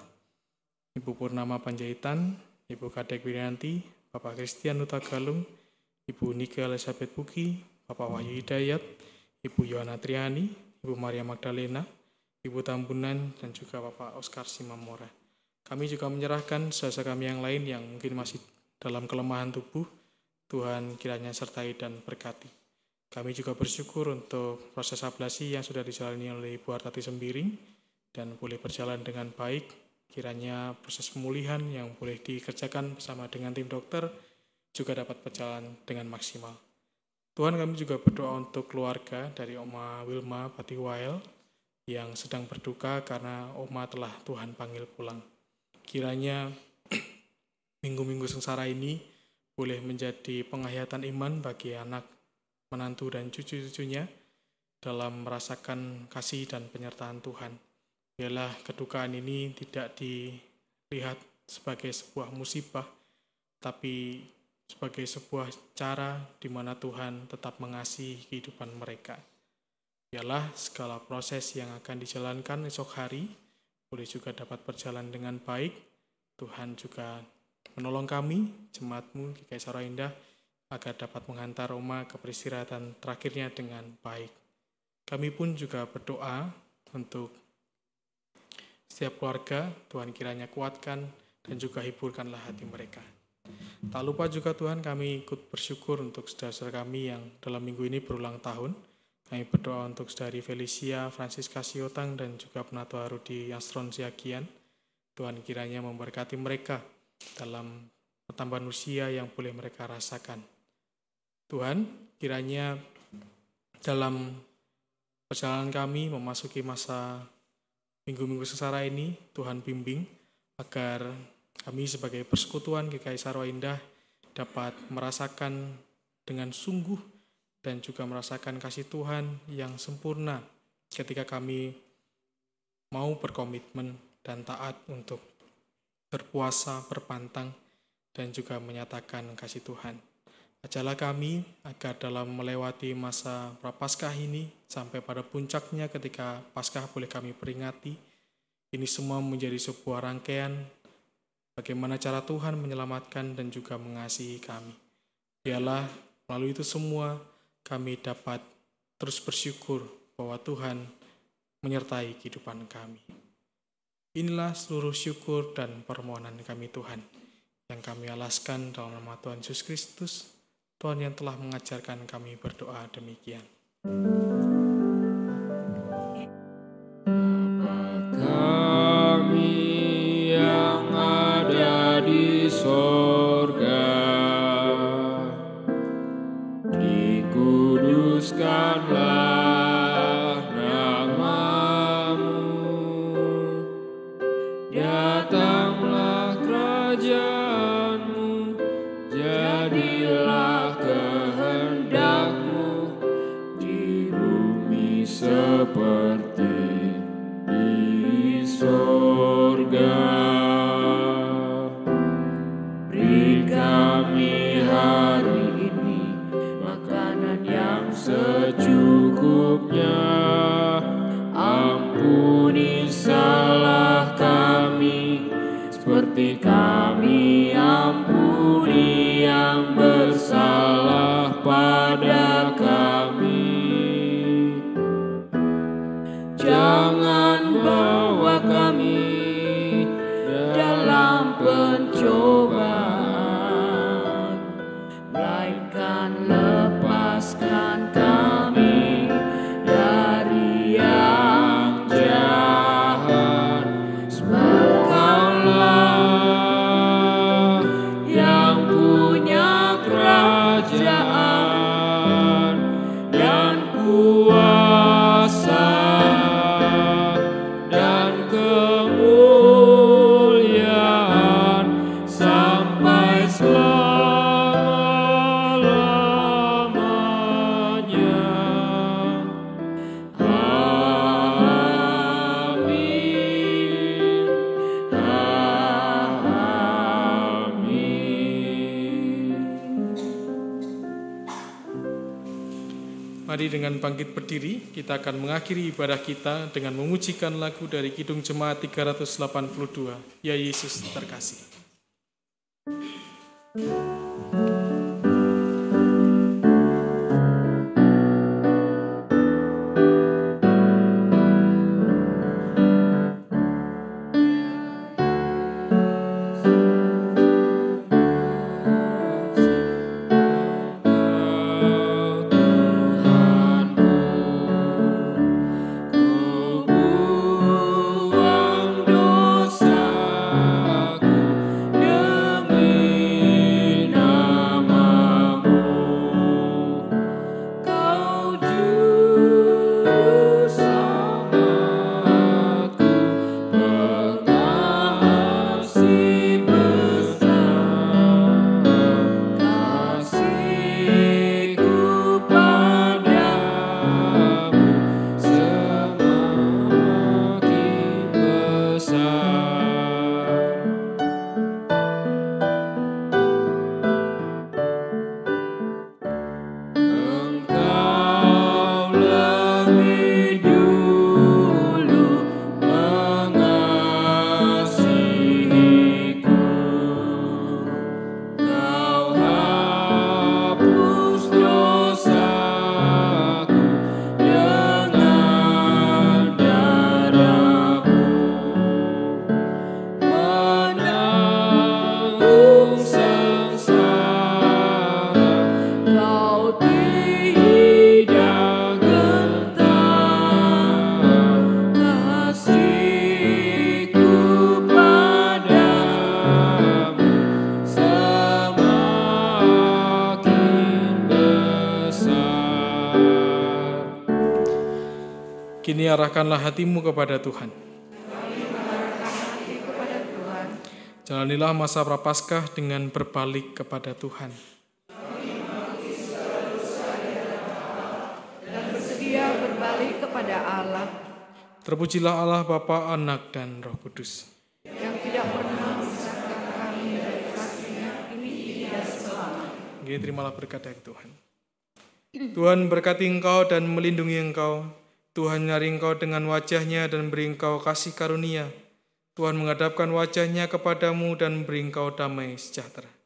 Ibu Purnama Panjaitan, Ibu Kadek Wirianti, Bapak Christian Nutagalung, Ibu Nika Elizabeth Buki, Bapak Wahyu Hidayat, Ibu Yohana Triani, Ibu Maria Magdalena, Ibu Tambunan, dan juga Bapak Oscar Simamora. Kami juga menyerahkan saudara kami yang lain yang mungkin masih dalam kelemahan tubuh, Tuhan kiranya sertai dan berkati. Kami juga bersyukur untuk proses ablasi yang sudah dijalani oleh Ibu Artati Sembiring dan boleh berjalan dengan baik. Kiranya proses pemulihan yang boleh dikerjakan bersama dengan tim dokter juga dapat berjalan dengan maksimal. Tuhan kami juga berdoa untuk keluarga dari Oma Wilma Patiwael yang sedang berduka karena Oma telah Tuhan panggil pulang. Kiranya minggu-minggu sengsara ini boleh menjadi penghayatan iman bagi anak, menantu, dan cucu-cucunya dalam merasakan kasih dan penyertaan Tuhan. Biarlah kedukaan ini tidak dilihat sebagai sebuah musibah, tapi sebagai sebuah cara di mana Tuhan tetap mengasihi kehidupan mereka. Biarlah segala proses yang akan dijalankan esok hari boleh juga dapat berjalan dengan baik. Tuhan juga menolong kami, jemaatmu di Kaisar Indah, agar dapat menghantar Roma ke peristirahatan terakhirnya dengan baik. Kami pun juga berdoa untuk setiap keluarga, Tuhan kiranya kuatkan dan juga hiburkanlah hati mereka. Tak lupa juga Tuhan kami ikut bersyukur untuk saudara-saudara kami yang dalam minggu ini berulang tahun. Kami berdoa untuk saudari Felicia, Francisca Siotang, dan juga penatua Rudi Astron Siagian. Tuhan kiranya memberkati mereka dalam pertambahan usia yang boleh mereka rasakan. Tuhan kiranya dalam perjalanan kami memasuki masa minggu-minggu sesara ini, Tuhan bimbing agar kami sebagai persekutuan GKI Sarwa Indah dapat merasakan dengan sungguh dan juga merasakan kasih Tuhan yang sempurna ketika kami mau berkomitmen dan taat untuk berpuasa, berpantang, dan juga menyatakan kasih Tuhan. Ajalah kami agar dalam melewati masa prapaskah ini sampai pada puncaknya ketika Paskah boleh kami peringati, ini semua menjadi sebuah rangkaian bagaimana cara Tuhan menyelamatkan dan juga mengasihi kami. Biarlah melalui itu semua kami dapat terus bersyukur bahwa Tuhan menyertai kehidupan kami. Inilah seluruh syukur dan permohonan kami Tuhan yang kami alaskan dalam nama Tuhan Yesus Kristus, Tuhan yang telah mengajarkan kami berdoa demikian. Yang ada di sorga, mengakhiri ibadah kita dengan memujikan lagu dari Kidung Jemaat 382, Ya Yesus Terkasih. arahkanlah hatimu kepada Tuhan. Jalanilah masa prapaskah dengan berbalik kepada Tuhan. Dan bersedia berbalik kepada Allah. Terpujilah Allah Bapa, Anak, dan Roh Kudus. Yang tidak pernah memisahkan kami dari kasihnya ini tidak selama. Oke, terimalah berkat dari Tuhan. Tuhan berkati engkau dan melindungi engkau. Tuhan menyari engkau dengan wajahnya dan beri engkau kasih karunia. Tuhan menghadapkan wajahnya kepadamu dan beri engkau damai sejahtera.